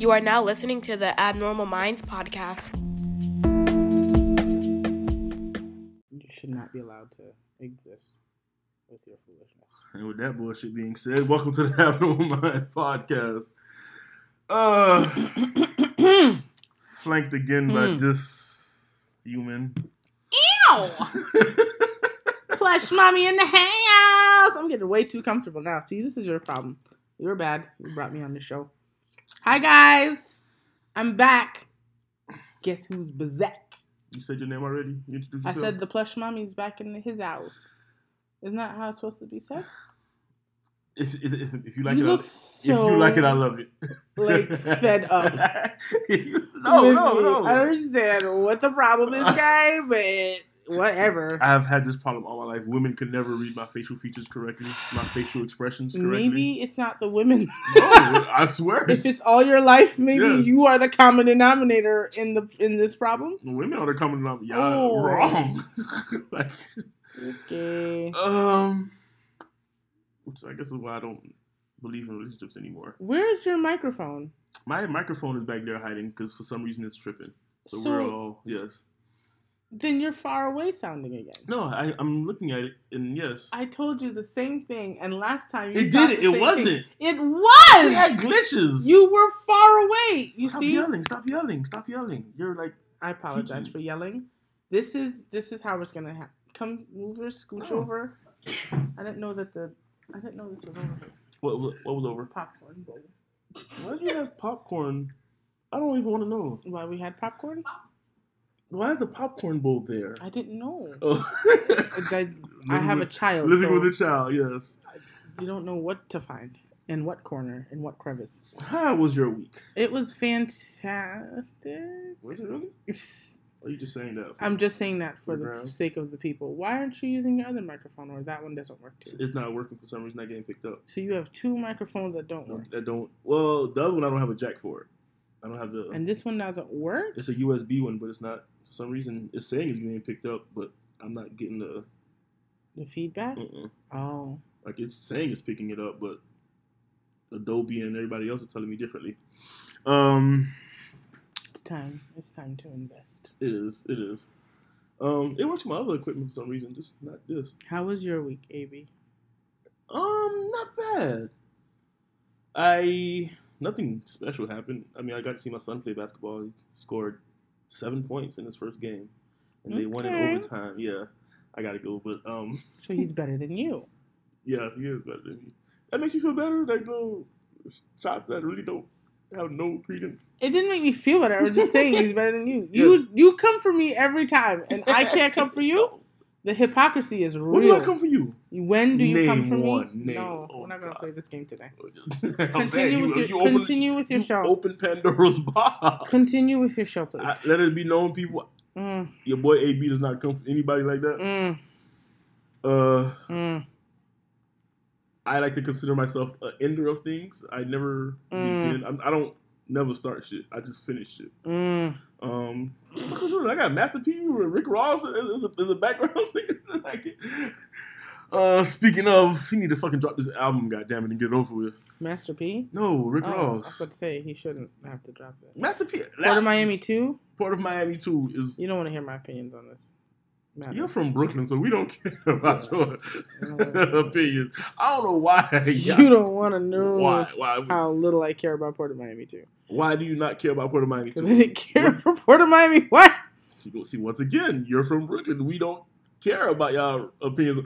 You are now listening to the Abnormal Minds podcast. You should not be allowed to exist with your foolishness. And with that bullshit being said, welcome to the Abnormal Minds podcast. Uh, flanked again by Mm. this human. Ow! Plush mommy in the house. I'm getting way too comfortable now. See, this is your problem. You're bad. You brought me on the show. Hi guys, I'm back. Guess who's back? You said your name already. You introduced I said the plush mommy's back in his house. Isn't that how it's supposed to be said? if, if, if, if you like you it, I, look if you like it, I love it. like, fed up. no, with no, me. no. I don't understand what the problem is, guy, but whatever. I have had this problem all my life. Women could never read my facial features correctly, my facial expressions correctly. Maybe it's not the women. No, I swear. if it's all your life, maybe Yes. you are the common denominator in the in this problem. Women are coming up, y'all Oh. wrong. like, Okay. um, which I guess is why I don't believe in relationships anymore. Where's your microphone? My microphone is back there hiding because for some reason it's tripping. So, So- we're all yes. Then you're far away sounding again. No, I, I'm looking at it and yes, I told you the same thing, and last time you it did it. It wasn't. thing. It was. It had glitches. You were far away. You stop see. yelling. Stop yelling. Stop yelling. You're like I apologize for yelling. This is this is how it's gonna happen. Come move over, scooch Oh. over. I didn't know that the I didn't know this was over what? What, was over? Popcorn bowl. Why do you have popcorn? I don't even want to know. Why we had popcorn? Why is the popcorn bowl there? I didn't know. Oh. I, I have a child. living so with a child. Yes. you don't know what to find in what corner in what crevice. How was your week? It was fantastic. Was it really? Are you just saying that? for- I'm just saying that for the sake of the people. Why aren't you using your other microphone, or that one doesn't work too? It's not working for some reason. Not getting picked up. So you have two microphones that don't work, That don't. Well, the other one I don't have a jack for it. I don't have the. and this one doesn't work. it's a USB one, but it's not. For some reason, it's saying it's getting picked up, but I'm not getting the. The feedback. Uh-uh. Oh. Like it's saying it's picking it up, but Adobe and everybody else is telling me differently. Um, It's time. It's time to invest. it is. It is. Um, it works with my other equipment for some reason, just not this. How was your week, AB? Um, not bad. I nothing special happened. I mean, I got to see my son play basketball. He scored seven points in his first game, and they won in overtime. Yeah, I got to go, but um, So he's better than you. yeah, he is better than me. That makes you feel better. Like no shots that really don't have no credence. It didn't make me feel better. I was just saying he's better than you. You you come for me every time, and I can't come for you. The hypocrisy is real. When do I come for you? When do you come for one. me? Name- no, oh, we're not gonna God. play this game today. Continue saying, with you, your you open, continue with your you show. Open Pandora's box. Continue with your show, please. I, let it be known, people. Mm, Your boy AB does not come for anybody like that. mm, Uh, mm. I like to consider myself an ender of things. I never Mm. begin. I'm, I don't never start shit. I just finish shit. Mm. Um, I got Master P, Rick Ross as a, as a background singer. like, uh, speaking of, he need to fucking drop this album, goddamn it, and get it over with. Master P. No, Rick Oh, I was Ross. about to say he shouldn't have to drop it. Master P. Port of Miami too. Port of Miami too is. You don't want to hear my opinions on this. Matter. You're from Brooklyn, so we don't care about your Yeah. opinions. I don't know why. You don't want to know Why? Why? how little I care about Port of Miami too. Why do you not care about Port of Miami Because? I didn't care for Port of Miami. What? See, see, once again, you're from Brooklyn. We don't care about y'all opinions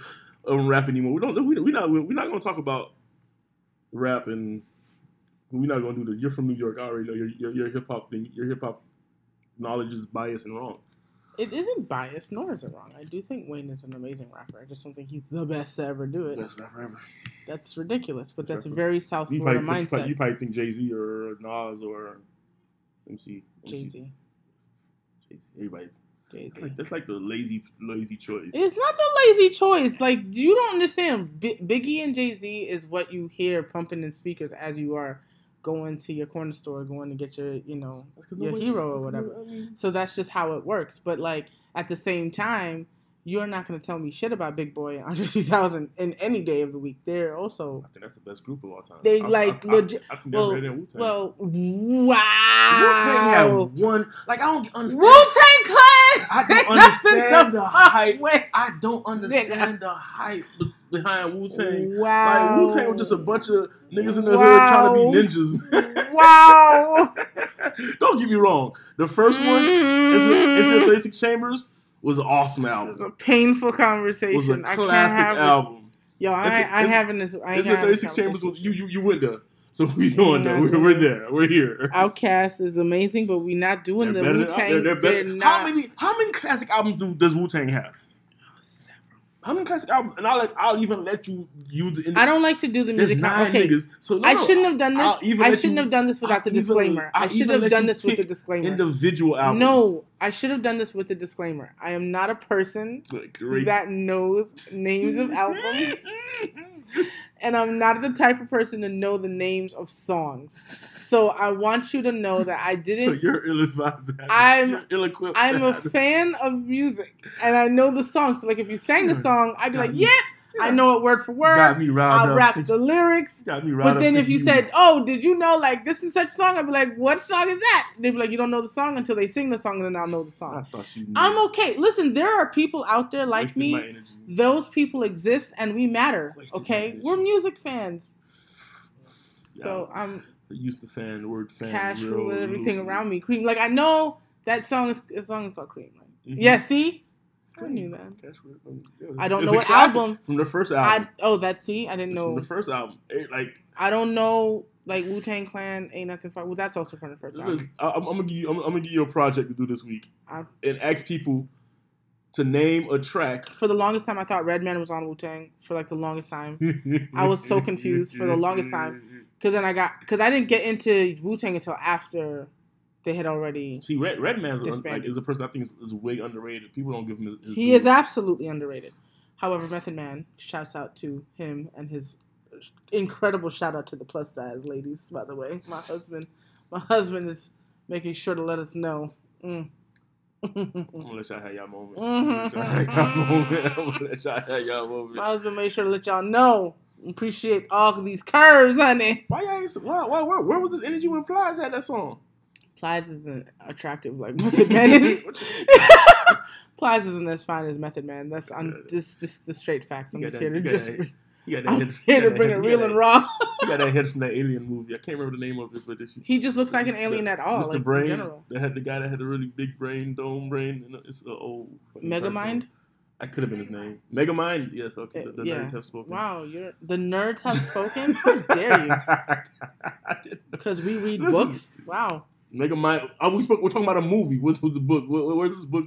of rap anymore. We don't. We, we not. We're not going to talk about rap and we're not going to do this. You're from New York. I already know your your, your hip hop thing. Your hip hop knowledge is biased and wrong. It isn't biased, nor is it wrong. I do think Wayne is an amazing rapper. I just don't think he's the best to ever do it. Best rapper ever. That's ridiculous, but Best that's a very South You Florida probably, you probably, mindset. you probably think Jay Z or Nas or MC. Jay Z. Jay-Z. Everybody. Jay That's Z. like that's like the lazy lazy choice. It's not the lazy choice. Like you don't understand. B- Biggie and Jay Z is what you hear pumping in speakers as you are going to your corner store, going to get your, you know, your hero or whatever. I mean, So that's just how it works. But like at the same time, you're not gonna tell me shit about Big Boi and Andre 3000 in any day of the week. They're also I think that's the best group of all time. They, I, like, I, legit- I, think they're well, better than Wu Tang. well, Wu. Tang had one. Like I don't understand. Wu Tang Clan. I don't understand the hype. I don't understand the hype behind Wu Tang. Wow. Like Wu Tang was just a bunch of niggas in the hood trying to be ninjas. Wow. don't get me wrong. The first one, Into, Into mm-hmm. the 36 Chambers, was an awesome album. a painful It conversation. was a I classic it. album. Yo, I, Into- I Into- haven't this. I Into have the 36 Chambers was you you you went there. So we going there. Not We're, we're there. We're here. OutKast is amazing, but we're not doing They're the Wu Tang. they're- they're better- They're How many how many classic albums do does Wu Tang have? How many classic albums? And I'll let, I'll even let you use the. I don't like to do the music. There's nine okay, niggas. So no, I no, shouldn't have done this. I shouldn't you- have done this without I'll the even- disclaimer. I I'll should have done this with the disclaimer. Individual albums. No, I should have done this with the disclaimer. I am not a person that knows names of albums, and I'm not the type of person to know the names of songs. So I want you to know that I didn't. So you're ill-advised. I'm- ill-equipped. I'm a fan of music, and I know the song. So like, if you sang the song, I'd be like, me. "Yeah, I know it word for word. Got me riled I'll rap the lyrics." Got me riled But then if you said, "Oh, did you know like this and such song?" I'd be like, "What song is that?" They'd be like, "You don't know the song until they sing the song, and then I'll know the I song." thought you. Knew. I'm okay. Listen, there are people out there like Wasted me. Those people exist, and we matter. Wasted Okay, we're music fans, so I'm I used to fan the word fan. Cash real with everything around me. Cream, like I know that song is the song is called Cream. Right? Mhm. Yeah, see, I knew that. Um, I don't know what album. from the first album. I oh that's see, I didn't It's from know. the first album. It, like I don't know like Wu Tang Clan ain't nothing fun. Well, that's also from the first album. I, I'm, I'm gonna give you. I'm, I'm gonna give you a project to do this week I- and ask people to name a track. For the longest time, I thought Redman was on Wu Tang. For like the longest time, I was so confused for the longest time. because then I got because I didn't get into Wu Tang until after they had already. See, Red Redman's like, is a person I think is, is way underrated. People don't give him. His, He due. is absolutely underrated. However, Method Man shouts out to him and his incredible shout out to the plus size ladies. By the way, my husband, my husband is making sure to let us know. Mm. I'm gonna let y'all have y'all moment. Mhm. I'm gonna let y'all have y'all moment. I'm gonna let y'all have y'all moment. my husband made sure to let y'all know. Appreciate all of these curves, honey. Why y'all? Why, why, where, where was this energy when Plies had that song? Plies isn't attractive like Method Man is. Plies isn't as fine as Method Man. That's I'm just just the straight fact. I'm just here to just bring, You got that I'm here to bring it real and raw. You got that head from that alien movie. I can't remember the name of it, but you, He just looks like an alien the- at all, Mr. like, Brain, general. that had the guy that had a really big brain, dome brain. And it's a old. Megamind. I could have been his name. Megamind. Yes. Okay. The, the Uh, yeah. nerds have spoken. Wow, you're the nerds have spoken. How dare you? I didn't know. Because we read Listen. books. Wow, Megamind. Oh, we spoke. We're talking about a movie. What's was the book? Where, where's this book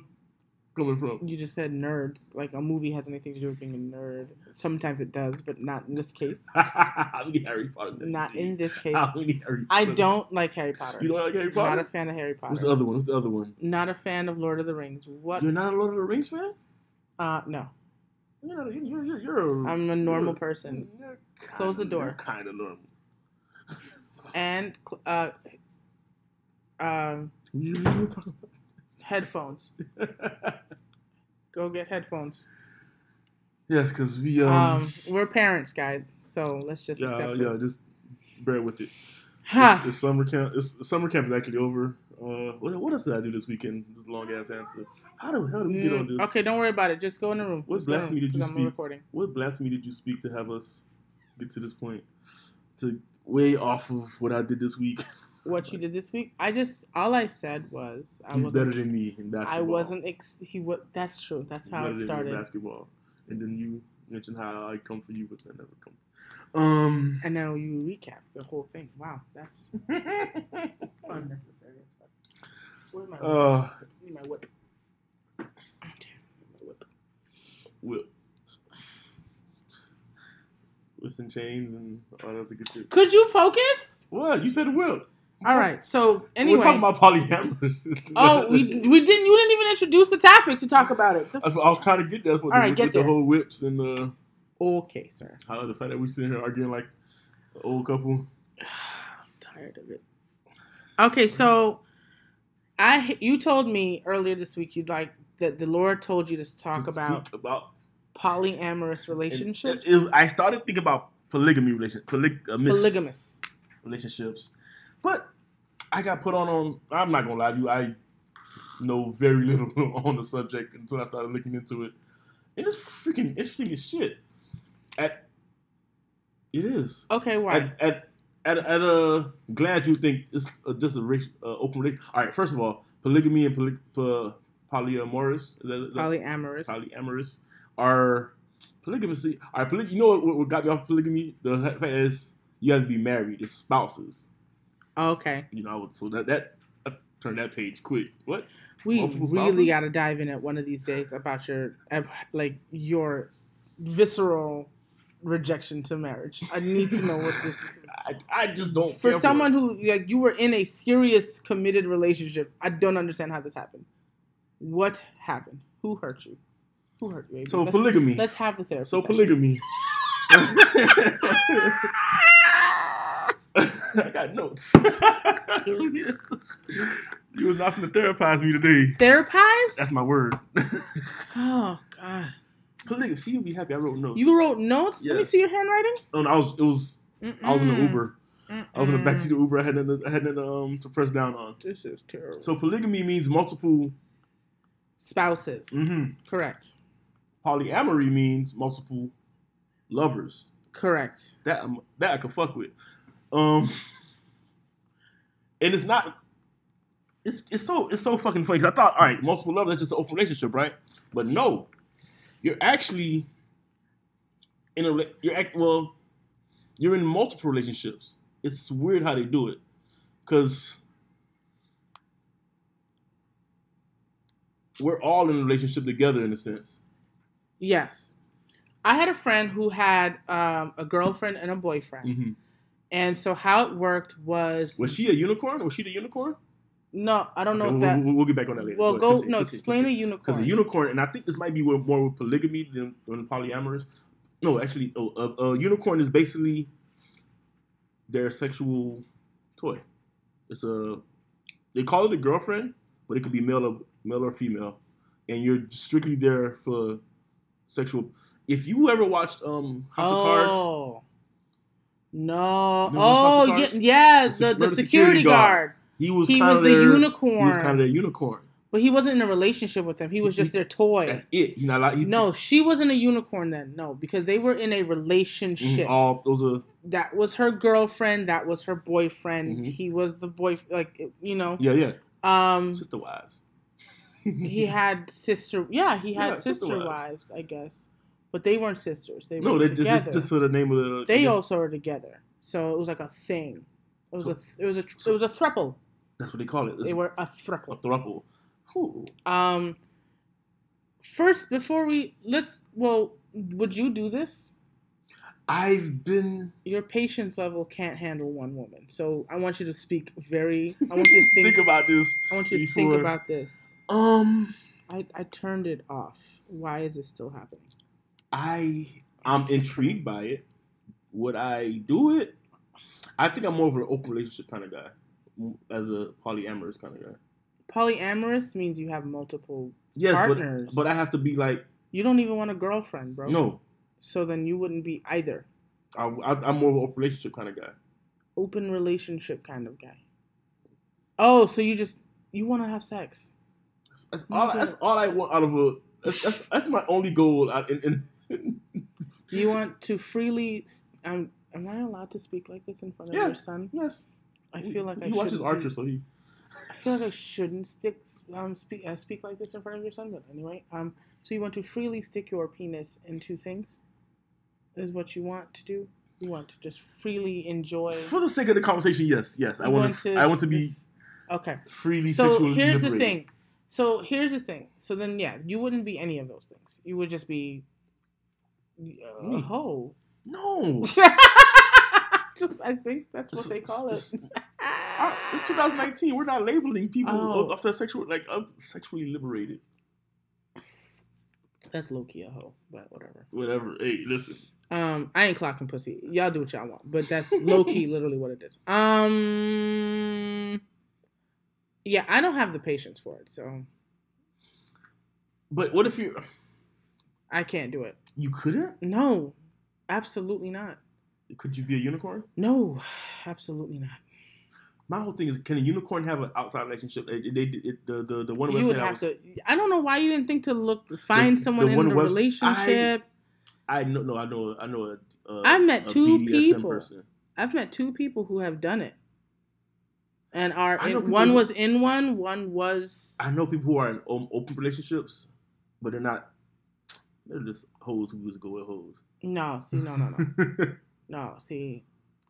coming from? you just said nerds. Like a movie has anything to do with being a nerd. Sometimes it does, but not in this case. How many Harry Potters? Not in this case. How many Harry? I don't like Harry Potter. You don't like Harry Potter? Not a fan of Harry Potter. What's the other one? What's the other one? Not a fan of Lord of the Rings. What? You're not a Lord of the Rings fan? Uh, no. You're, not, you're, you're, you're a, I'm a normal person. Close the door. You're kind of normal. And uh, um, You, talking headphones. Go get headphones. yes, because we um, Um, we're parents, guys. So let's just yeah accept yeah this. just bear with it. Ha! It's, it's summer camp. It's, summer camp is actually over. Uh, what, what else did I do this weekend? This long ass answer. How the hell did we get on Mm, this? Okay, don't worry about it. Just go in the room. What blasphemy did you I'm speak? recording. What blasphemy did you speak to have us get to this point? To way off of what I did this week. What you did this week? I just all I said was I He's wasn't. better than me in basketball. I wasn't. Ex- he was. That's true. That's He's how better it than me in started. basketball. And then you mentioned how I come for you, but I never come. Um. And now you recap the whole thing. Wow, that's unnecessary. Where's my whip? uh. Give me my whip. Okay, my whip. Whip. Whips and chains and all that to get to. Could you focus? What? You said whip. All right. So anyway, We're talking about polyamorous. oh, we we didn't. You didn't even introduce the topic to talk about it. The- That's what I was trying to get. That's what All the, right, with, get the there. whole whips and the Okay, sir. how the fact that we sitting here arguing like an old couple. I'm tired of it. Okay, so I you told me earlier this week you'd like that the Lord told you to talk to about about polyamorous relationships, it was- I started thinking about polygamy relation, polygamous uh, polygamous. relationships, but I got put on on. I'm not gonna lie to you. I know very little on the subject until I started looking into it, and it's freaking interesting as shit. At it is. Okay, why? At, at at at a glad you think it's uh, just a rich, uh, open. All right, first of all, polygamy and poly, po, polyamorous, polyamorous. polyamorous are polygamy. All right, poly, you know what, what got me off polygamy? The fact is you have to be married. It's spouses. Oh, okay, You know, I would, so that that I turned that page quick. What? we really got to dive in at one of these days about your like your visceral rejection to marriage. I need to know what this is. I, I just don't. For someone it. who like you were in a serious committed relationship, I don't understand how this happened. What happened? Who hurt you? Who hurt you? Baby? so let's, polygamy. Let's have the therapy. so session. polygamy. I got notes. you was not going to therapize me today. Therapize? That's my word. Oh God! polygamy. See, you'll be happy. I wrote notes. You wrote notes. Let me see your handwriting. Oh, no, I was. It was. I was in the Mm-mm. Uber. I was in the backseat of the Uber. I had nothing, I had nothing um to press down on. This is terrible. So polygamy means multiple. spouses. mhm. Correct. Polyamory means multiple lovers. Correct. That that I can fuck with. Um, and it's not. It's it's so it's so fucking funny because I thought all right, multiple lovers that's just an open relationship, right? But no, you're actually in a you're act well, you're in multiple relationships. It's weird how they do it, because we're all in a relationship together in a sense. Yes. I had a friend who had um, a girlfriend and a boyfriend. hmm And so how it worked was, Was she a unicorn? Was she the unicorn? no, I don't know Okay, that. we'll, we'll get back on that later. Well, But go continue, no. continue, Explain continue. a unicorn. Because a unicorn, and I think this might be more with polygamy than, than polyamorous. No, actually, oh, a, a unicorn is basically their sexual toy. It's a they call it a girlfriend, but it could be male or male or female, and you're strictly there for sexual. If you ever watched um House of Cards, No. Oh, yeah, yeah. The The, the, the security security guard. guard? he was He was the their, unicorn. He was kind of their unicorn. But he wasn't in a relationship with them. He was He- just their toy. That's it. He's not like he, No, she wasn't a unicorn then. No, because they were in a relationship. Mhm, All those are That was her girlfriend. That was her boyfriend. Mhm. He was the boy. Like you know. yeah, yeah. Um, Sister wives. he had sister. Yeah, he had Yeah, sister sister wives. wives, I guess. But they weren't sisters. They were no, they just, together. just just the name of the. They guess also were together. So it was like a thing. It was So- a. It was a. so- it was a thruple. That's what they call it. It's They were a a thruple. Whew. Um. First, before we let's. Well, would you do this? I've been Your patience level can't handle one woman. So I want you to speak very. I want you to think. think about this. I want you to think about this. Um, I, I turned it off. Why is this still happening? I I'm intrigued by it. Would I do it? I think I'm more of an open relationship kind of guy, as a polyamorous kind of guy. Polyamorous means you have multiple. Yes, Partners. but but I have to be like You don't even want a girlfriend, bro. no. So then you wouldn't be either. I, I, I'm more of an open relationship kind of guy. Open relationship kind of guy. Oh, so you just you want to have sex? That's, that's all. got- That's all I want out of a. That's, that's, that's my only goal. In, in, You want to freely? Um, am I allowed to speak like this in front of Yeah. your son? yes. I feel like I he watches Archer, so he. I feel like I shouldn't stick um speak uh, speak like this in front of your son, but anyway, um, so you want to freely stick your penis into things, is what you want to do. You want to just freely enjoy. For the sake of the conversation, yes, yes. I want to. I want to be okay. freely So sexually here's the thing. So here's the thing. So then, yeah, you wouldn't be any of those things. You would just be uh, a Me. hoe. No, just, I think that's what they call it. It's, uh, it's 2019. We're not labeling people Oh. of their sexual like uh, sexually liberated. That's low key a hoe, but whatever. Whatever. Hey, listen. Um, I ain't clocking pussy. Y'all do what y'all want, but that's low key, literally what it is. Um, yeah, I don't have the patience for it. So But what if you I can't do it. you couldn't? No, absolutely not. Could you be a unicorn? No, absolutely not. My whole thing is, can a unicorn have an outside relationship? They, they, it, the, the the one you would website I have was- to. I don't know why you didn't think to look find The- someone the in a webs- relationship. I know, no, I know, I know a. a I've met two BDSM people. Person. I've met two people who have done it, and are I in, people one was in one, one was. I know people who are in open relationships, but they're not. They're just hoes who just go with hoes. No, see, no, no, no, no. See,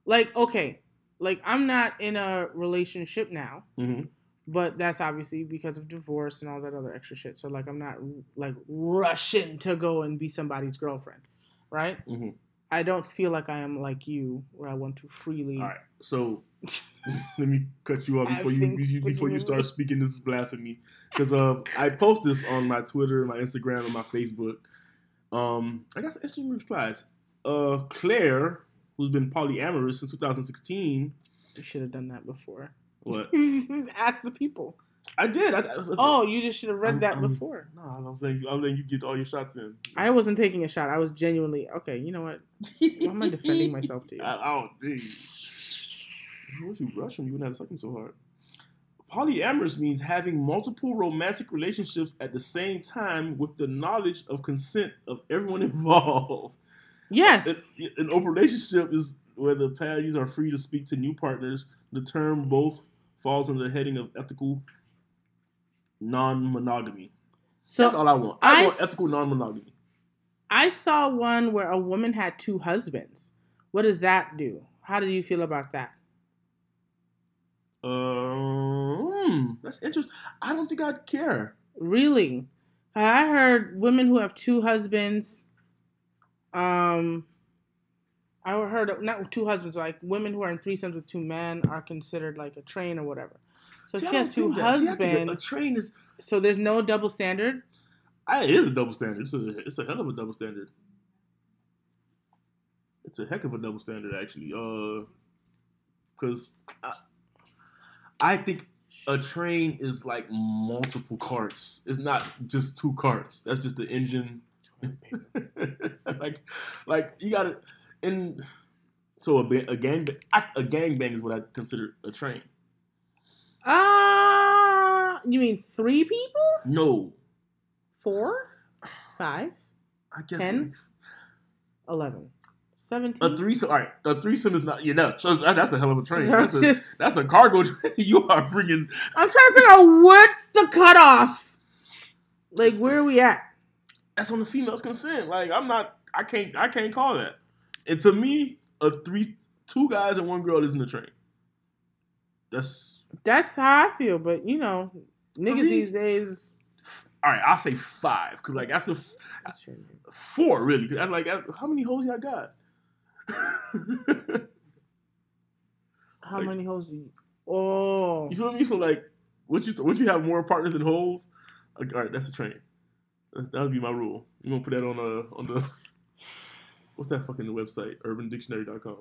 like okay, like I'm not in a relationship now, hmm but that's obviously because of divorce and all that other extra shit. So like I'm not like rushing to go and be somebody's girlfriend, right? hmm I don't feel like I am like you, where I want to freely. All right, so let me cut you off before you think before you start speaking this blasphemy, because uh, I post this on my Twitter, my Instagram, and my Facebook. Um, I guess some interesting replies. Uh, Claire, who's been polyamorous since 2016. You should have done that before. What Ask the people. I did. I, I- Oh, you just should have read I'm- that I'm- before. No, I was letting you, I was letting you get all your shots in. I wasn't taking a shot. I was genuinely okay. You know what? Why am I defending myself to you? I, oh, dude. Once you rush him, you wouldn't have to suck him so hard. Polyamorous means having multiple romantic relationships at the same time with the knowledge of consent of everyone involved. Yes. An, an open relationship is where the parties are free to speak to new partners. The term both falls under the heading of ethical non-monogamy. So That's all I want. I, I want ethical non-monogamy. I saw one where a woman had two husbands. What does that do? How do you feel about that? Um, that's interesting. I don't think I'd care. Really? I heard women who have two husbands. Um, I heard not two husbands, like women who are in threesomes with two men are considered like a train or whatever. So See, if she has two think. See, I think a- husbands. a train is so there's no double standard. I, it is a double standard. It's a it's a hell of a double standard. It's a heck of a double standard, actually. Uh, because I, I think a train is like multiple carts. It's not just two carts. That's just the engine. like, like you got to in. So a, a gang a gang bang is what I consider a train. Ah, you mean three people? No, Four? Five? I guess Ten? Eleven? A Seventeen? threesome, all right. A threesome is not. You know, so that's a hell of a train. That's That's a, that's a cargo train. You are bringing. I'm trying to figure out what's the cutoff. Like, where are we at? That's on the female's consent. Like I'm not. I can't. I can't call that. And to me, a three, two guys and one girl isn't a train. That's That's how I feel, but you know, niggas me- these days. all right. I'll say five because like after f- four, really. 'cause I'm like, how many hoes y'all got? How Like- many holes do you? Oh, you feel me? So like, once you once you have more partners than holes? like, all right, that's a train. That would be my rule. You gonna put that on uh on the what's that fucking website? UrbanDictionary.com.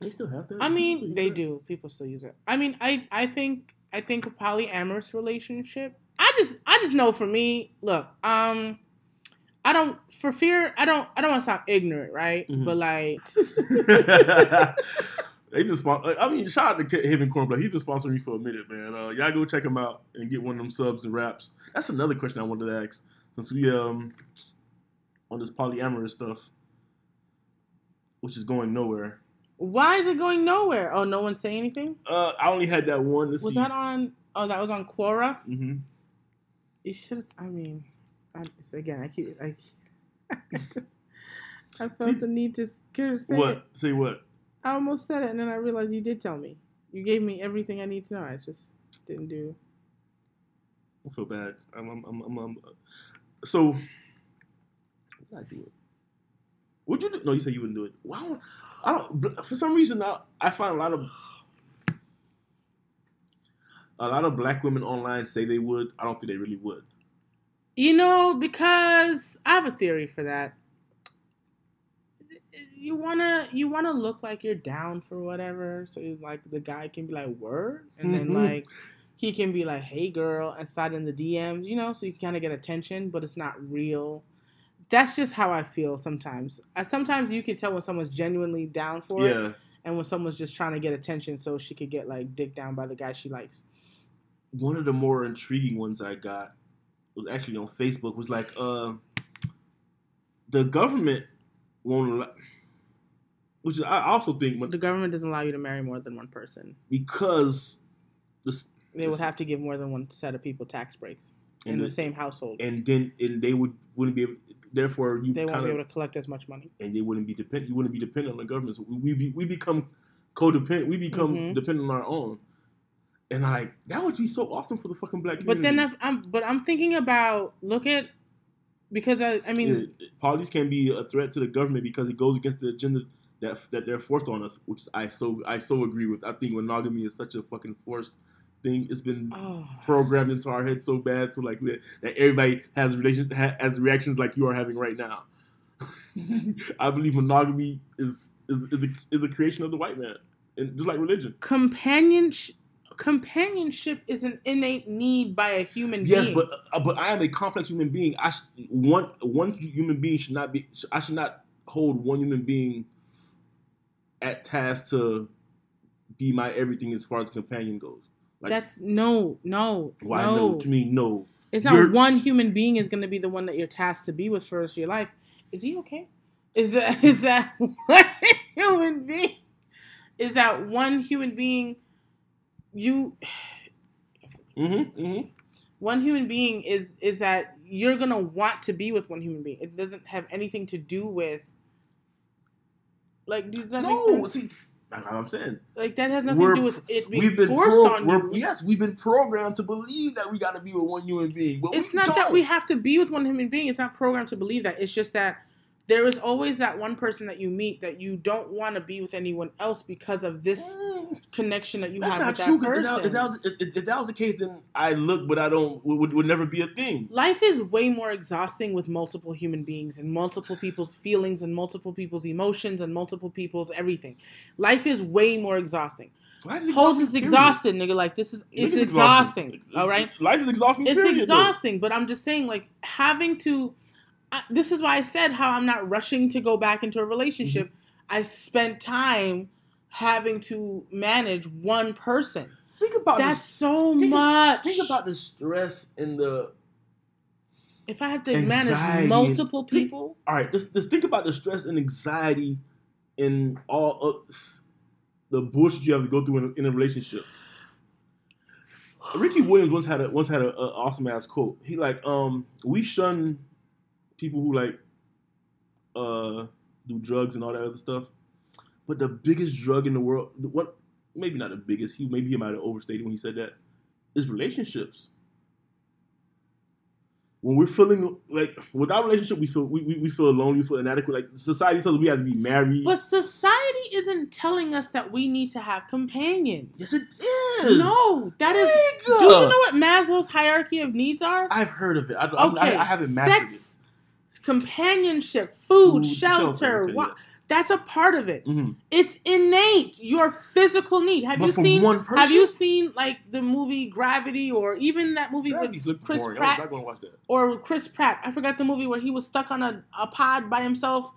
They still have that. I mean, they that? do. People still use it. I mean, I I think I think a polyamorous relationship. I just I just know for me. Look, um, I don't for fear. I don't I don't want to sound ignorant, right? Mhm. But like, they just sponsor. I mean, shout out to Ke- Heaven Cornblood. He's been sponsoring me for a minute, man. Uh, y'all go check him out and get one of them subs and wraps. That's another question I wanted to ask since we um on this polyamorous stuff, which is going nowhere. why is it going nowhere? Oh, no one say anything. Uh, I only had that one. To Was see. that on? Oh, that was on Quora. Mm-hmm. You should. I mean, I, again, I keep. I, I felt the need to say What? it. Say what? I almost said it, and then I realized you did tell me. You gave me everything I need to know. I just didn't do. I feel bad. I'm, I'm, I'm, I'm, I'm uh, so. What I do it? Would you do? No, you said you wouldn't do it. Wow. I don't. For some reason, I, I find a lot of a lot of black women online say they would. I don't think they really would. You know, because I have a theory for that. You wanna you wanna look like you're down for whatever, so you, like the guy can be like word, and then Mhm. like he can be like, "Hey, girl," and slide in the DMs, you know, so you can kind of get attention, but it's not real. That's just how I feel sometimes. Sometimes you can tell when someone's genuinely down for it, and when someone's just trying to get attention so she could get like dick down by the guy she likes. One of the more intriguing ones I got was actually on Facebook. Was like, uh, the government won't allow, which is I also think when- The government doesn't allow you to marry more than one person. because this They would have to give more than one set of people tax breaks in the the- same household. and then and they would wouldn't be able. Therefore, you They won't kind be able to collect as much money. and they wouldn't be dependent. You wouldn't be dependent on the government. So we we, be, we become codependent. We become Mhm. dependent on our own. And like that would be so awesome for the fucking black community. But then if I'm but I'm thinking about look at because I I mean Yeah, police can be a threat to the government because it goes against the agenda that that they're forced on us, which I so I so agree with. I think monogamy is such a fucking forced thing. It's been oh, programmed into our heads so bad, so like that, that everybody has relation ha, has reactions like you are having right now. I believe monogamy is is is a, is a creation of the white man, and just like religion. companionship companionship is an innate need by a human Yes, being. but uh, but I am a complex human being. I sh- one one human being should not be. I should not hold one human being at task to be my everything as far as companion goes. Like, that's no, no, why no. What you mean no? It's not You're- one human being is going to be the one that you're tasked to be with for the rest of your life. Is he okay? Is that is that one human being? Is that one human being? You Mm-hmm. Mm-hmm. one human being is is that you're gonna want to be with one human being. It doesn't have anything to do with like does that No, make sense? see, that's what I'm saying. Like that has nothing We're- to do with it being We've been forced pro- on you. Yes, we've been programmed to believe that we got to be with one human being, but It's not don't. that we have to be with one human being. It's not programmed to believe that. It's just that there is always that one person that you meet that you don't want to be with anyone else because of this Mm. connection that you That's have not with that true. person. If that, if, that was, if, if that was the case, then I look, but I don't. Would, would never be a thing. Life is way more exhausting with multiple human beings and multiple people's feelings and multiple people's emotions and multiple people's everything. Life is way more exhausting. Life is exhausting, is exhausted, nigga. Like this is it's is exhausting. All right. Life is exhausting. It's period, though. exhausting, but I'm just saying, like having to. I, this is why I said how I'm not rushing to go back into a relationship. Mm-hmm. I spent time having to manage one person. Think about That's this. so think- much. Think about the stress and the. if I have to manage and- multiple think- people. All right, just, just think about the stress and anxiety and all of the bullshit you have to go through in a, in a relationship. Ricky Williams once had a once had a, a awesome ass quote. He like, um, we shun people who like uh do drugs and all that other stuff. But the biggest drug in the world, what maybe not the biggest, he maybe he might have overstated when he said that, is relationships. When we're feeling like without relationship, we feel we, we, we feel alone, we feel inadequate. Like society tells us we have to be married. But society isn't telling us that we need to have companions. yes, it is. No, that is. Nigga. Do you know what Maslow's hierarchy of needs are? I've heard of it. I, I- Okay, I, I haven't mastered sex, companionship, food, Food, shelter. shelter, okay, wa- yes. That's a part of it. it. hmm It's innate. Your physical need. Have But you seen? one person? Have you seen like the movie Gravity or even that movie Gravity's with Chris boring. Pratt not watch that. or Chris Pratt? I forgot the movie where he was stuck on a, a pod by himself,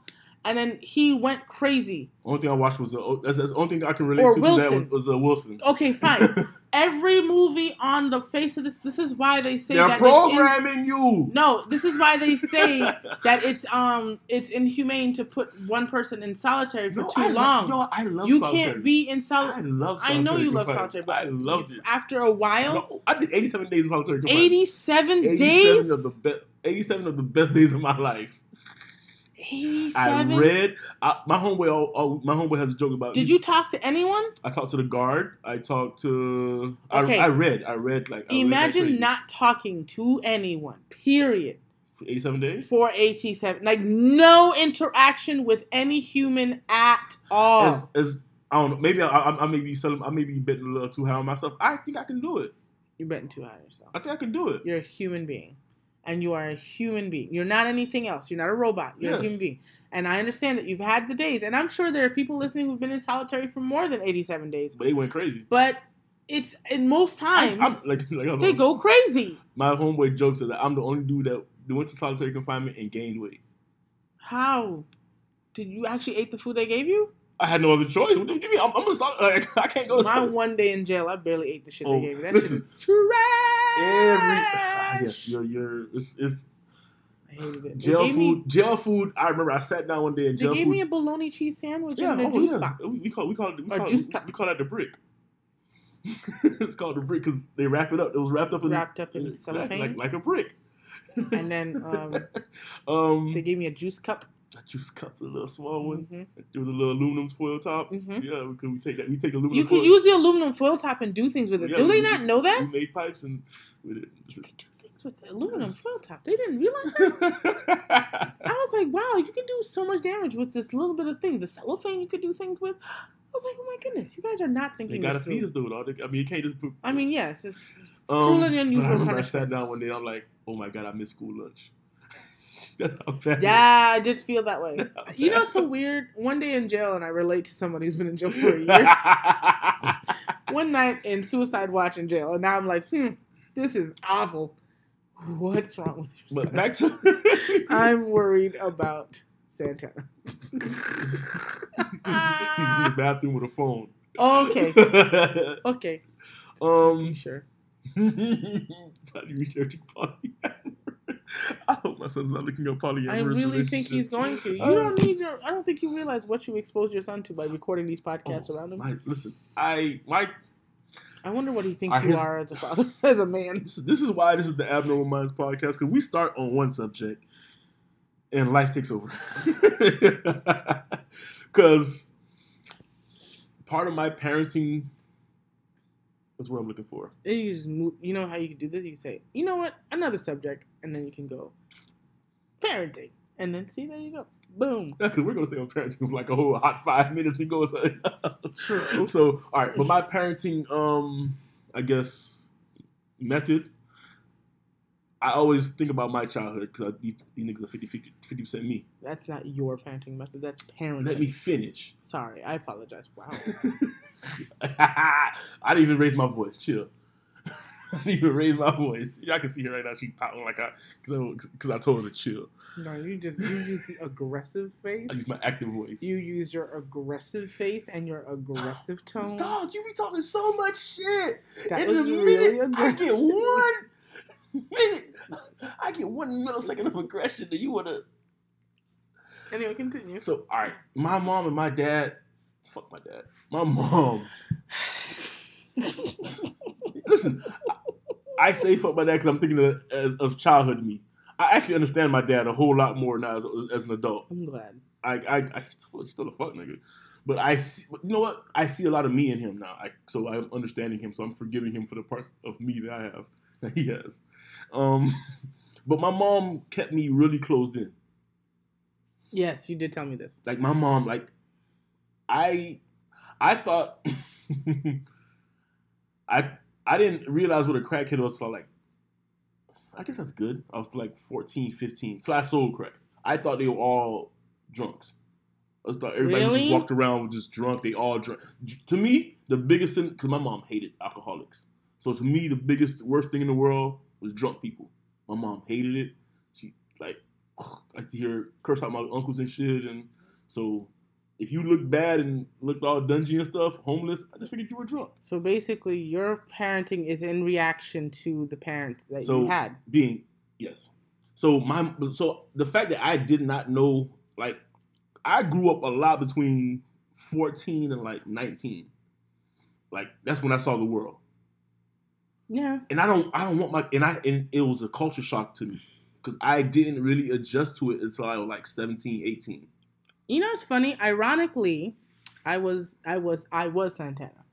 and then he went crazy. Only thing I watched was that's, that's the only thing I can relate Or to to that was, was uh, Wilson. Okay, fine. Every movie on the face of this. This is why they say They're that it's in- programming you. No, this is why they say that it's um it's inhumane to put one person in solitary for No, too I lo- long. Yo, I love you solitary. can't be in solitary. I love. solitary. I know you love solitary, but I loved if- it. after a while, No, I did 87 days of solitary confinement. 87 87 days. of the best. 87 of the best days of my life. I read. I, my homeboy. All, all, my homeboy has a joke about. Did you talk to anyone? I talked to the guard. I talked to. Okay. I, I read. I read like. I read like Imagine not talking to anyone. Period. for 87 days. For 87, like no interaction with any human at all. As as I don't know. Maybe I, I, I may be selling. I may be betting a little too high on myself. I think I can do it. You're betting too high on yourself. I think I can do it. You're a human being. And you are a human being. You're not anything else. You're not a robot. You're a human being. And I understand that you've had the days. And I'm sure there are people listening who've been in solitary for more than 87 days. But they went crazy. But it's in most times I'm, like, like I was- they go crazy. My homeboy jokes that I'm the only dude that went to solitary confinement and gained weight. How did you actually eat the food they gave you? I had no other choice. What do you give me? I'm, I'm a sol- like, I can't go. My one day in jail, I barely ate the shit Oh, they gave me. That listen. shit is trash. Every ah, yes, you're you're it's, it's I hated it. They jail food. Me, jail food. I remember I sat down one day in they jail gave me a bologna cheese sandwich yeah, and a oh, juice yeah. box. We call we call it we call, juice it, we call that the brick. it's called the brick because they wrap it up. It was wrapped up in Wrapped up in cellophane. like like a brick. And then um, um, they gave me a juice cup. Juice cup, the little small one Mhm. with a little aluminum foil top. Mhm. Yeah, we could we take that. We take the aluminum. You can foil. use the aluminum foil top and do things with it. Yeah, do they we- not know that? We made pipes and with it. You could do things with the aluminum foil top. They didn't realize that. I was like, wow, you can do so much damage with this little bit of thing. The cellophane you could do things with. I was like, oh my goodness, you guys are not thinking. they gotta feed us though. dog. They- I mean, you can't just put. I mean, yes, it's just Um, Cruel and unusual but I remember I sat down one day. I'm like, oh my god, I missed school lunch. That's how bad. yeah, I did feel that way. You know, so weird. One day in jail, and I relate to someone who's been in jail for a year. One night in suicide watch in jail, and now I'm like, hmm, this is awful. What's wrong with your but son? back to. I'm worried about Santana. He's in the bathroom with a phone. Okay, okay, um, sure. Probably researching. I hope my son's not looking up polyamorous. I really think he's going to. You Uh, don't need your. I don't think you realize what you expose your son to by recording these podcasts Oh, around him. My, listen, I my I wonder what he thinks I- you his- are as a father, as a man. this, is- this is why this is the Abnormal Minds podcast because we start on one subject and life takes over. Because part of my parenting is what I'm looking for. Then you just move. You know how you can do this? You can say, you know what, another subject, and then you can go parenting, and then see there you go, boom. Because we're gonna stay on parenting for like a whole hot five minutes and go. So, True. so all right, but my parenting, um, I guess method. I always think about my childhood because these, these niggas are 50 percent me. That's not your parenting method. That's parenting. Let me finish. Sorry, I apologize. Wow. I didn't even raise my voice. Chill. I didn't even raise my voice. Y'all can see her right now. She pouting like I because I I, told her to chill. No, you just you use the aggressive face. I use my active voice. You use your aggressive face and your aggressive tone. Dog, you be talking so much shit. That In was a really minute, I get one. I get one millisecond of aggression that you wanna. Anyway, continue. So, all right, my mom and my dad. Fuck my dad. My mom. Listen, I, I say fuck my dad because I'm thinking of, as- of childhood me. I actually understand my dad a whole lot more now as, as an adult. I'm glad. I, I, I still, still a fuck nigga. But I see, you know what? I see a lot of me in him now. I, so I'm understanding him. So I'm forgiving him for the parts of me that I have that he has. Um, but my mom kept me really closed in. Yes, you did tell me this. Like my mom, like I, I thought, I, I didn't realize what a crackhead was. So like, I guess that's good. I was like 14, 15. So I sold crack. I thought they were all drunks. I thought everybody Really? just walked around was just drunk. They all drunk. To me, the biggest thing, because my mom hated alcoholics. So to me, the biggest, worst thing in the world was drunk people. My mom hated it. She like, I to hear curse out my uncles and shit. And so if you look bad and looked all dungy and stuff, homeless, I just figured you were drunk. So basically, your parenting is in reaction to the parents that So you had. being yes. So my so the fact that I did not know like I grew up a lot between 14 and like 19. Like that's when I saw the world. Yeah. And I don't I don't want my and I and it was a culture shock to me cuz I didn't really adjust to it until I was like 17, 18. You know, it's funny. Ironically, I was, I was, I was Santana.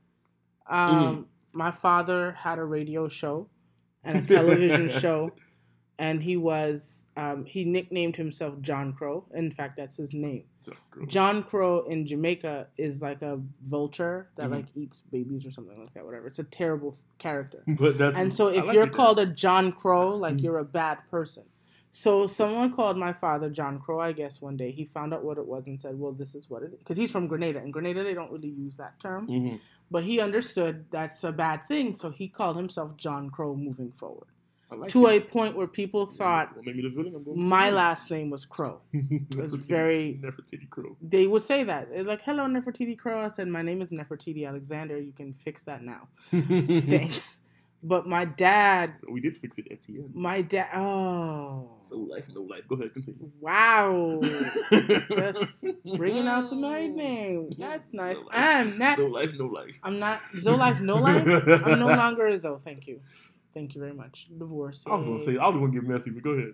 Um, Mm-hmm. My father had a radio show and a television show, and he was, um, he nicknamed himself John Crow. In fact, that's his name. So, girl. John Crow in Jamaica is like a vulture that Mhm. like eats babies or something like that. Whatever. It's a terrible character. But that's And so if like you're called a John Crow, like Mhm. you're a bad person. So someone called my father John Crow, I guess, one day. He found out what it was and said, "Well, this is what it is," because he's from Grenada. In Grenada, they don't really use that term, Mm-hmm. but he understood that's a bad thing, so he called himself John Crow moving forward. Like To it. a point where people thought me the villain? I'm my last name was Crow. It was very- Nefertiti Crow. They would say that. They're like, "Hello, Nefertiti Crow." I said, "My name is Nefertiti Alexander. You can fix that now." Thanks. But my dad, we did fix it at the end. my dad. Oh, So life, no life. Go ahead, continue. wow. Just bringing out the married name. That's nice. Life, I'm not. so life, no life. I'm not. Zo life, no life. I'm no longer a Zo. Thank you. Thank you very much. Divorce. I was gonna say I was gonna get messy, but go ahead.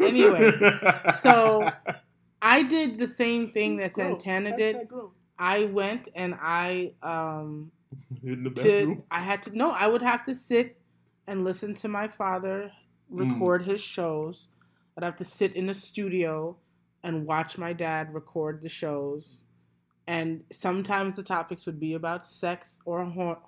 Anyway, so I did the same thing that Grow. Santana did. Grow. I went and I um in the to bathroom. I had to no, I would have to sit and listen to my father Mm. record his shows. I'd have to sit in the studio and watch my dad record the shows. And sometimes the topics would be about sex or hor-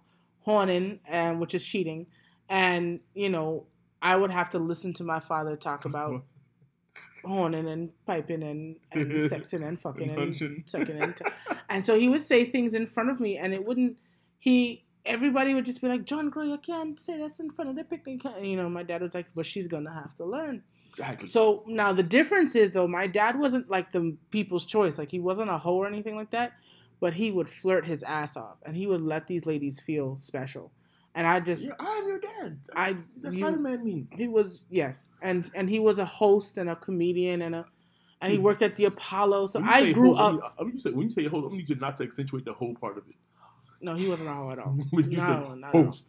horning, and which is cheating. And you know, I would have to listen to my father talk about horning and piping and, and sexing and fucking and Punching. sucking and t- and so he would say things in front of me and it wouldn't he everybody would just be like john Crow, you can't say that's in front of the picnic and you know my dad was like but she's gonna have to learn Exactly. so now the difference is though my dad wasn't like the people's choice like he wasn't a hoe or anything like that but he would flirt his ass off and he would let these ladies feel special and i just yeah, I'm your dad. I- that's Spider Man me. he was yes and and he was a host and a comedian and a and he worked at the apollo so i grew host, up I mean, you say, when you say host, I need you not to accentuate the whole part of it. no he wasn't a hoe at all when you No, say not host,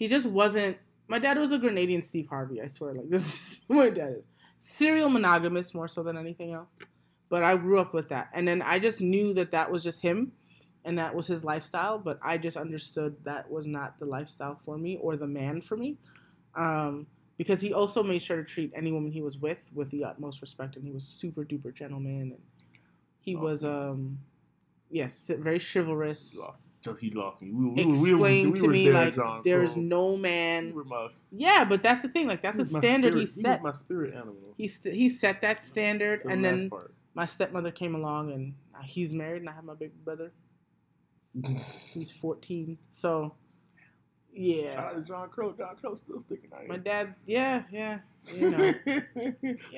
He just wasn't. My dad was a Grenadian Steve Harvey. I swear, like this is my dad is. Serial monogamous more so than anything else. But I grew up with that, and then I just knew that that was just him, and that was his lifestyle. But I just understood that was not the lifestyle for me or the man for me, um, because he also made sure to treat any woman he was with with the utmost respect, and he was super duper gentleman, and he was um, yes, very chivalrous. he lost. Just he lost me. We, we, we, Explained we, we to me there, like John there is no man my, yeah, but that's the thing. Like that's a standard he spirit- set. was my spirit animal. He st- he set that standard, and then part. My stepmother came along, and he's married, and I have my big brother. He's fourteen, so Shout yeah. out to John Crow. John Crow still sticking out My dad, yeah, yeah, you know. but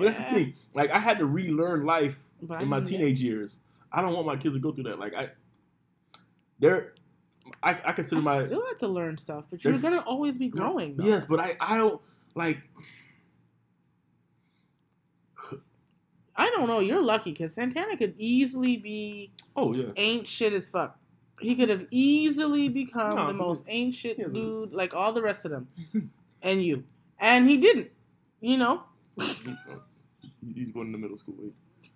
that's the thing. Like I had to relearn life But I in my knew that. teenage years. I don't want my kids to go through that. Like I, they're, I, I consider I my still have to learn stuff, but you're gonna always be growing. though. yes, but I, I don't like. I don't know. You're lucky because Santana could easily be Oh yeah, ain't shit as fuck. He could have easily become No, the most ain't shit he hasn't. dude, like all the rest of them, and you, and he didn't. You know. he's going to middle school. Wait.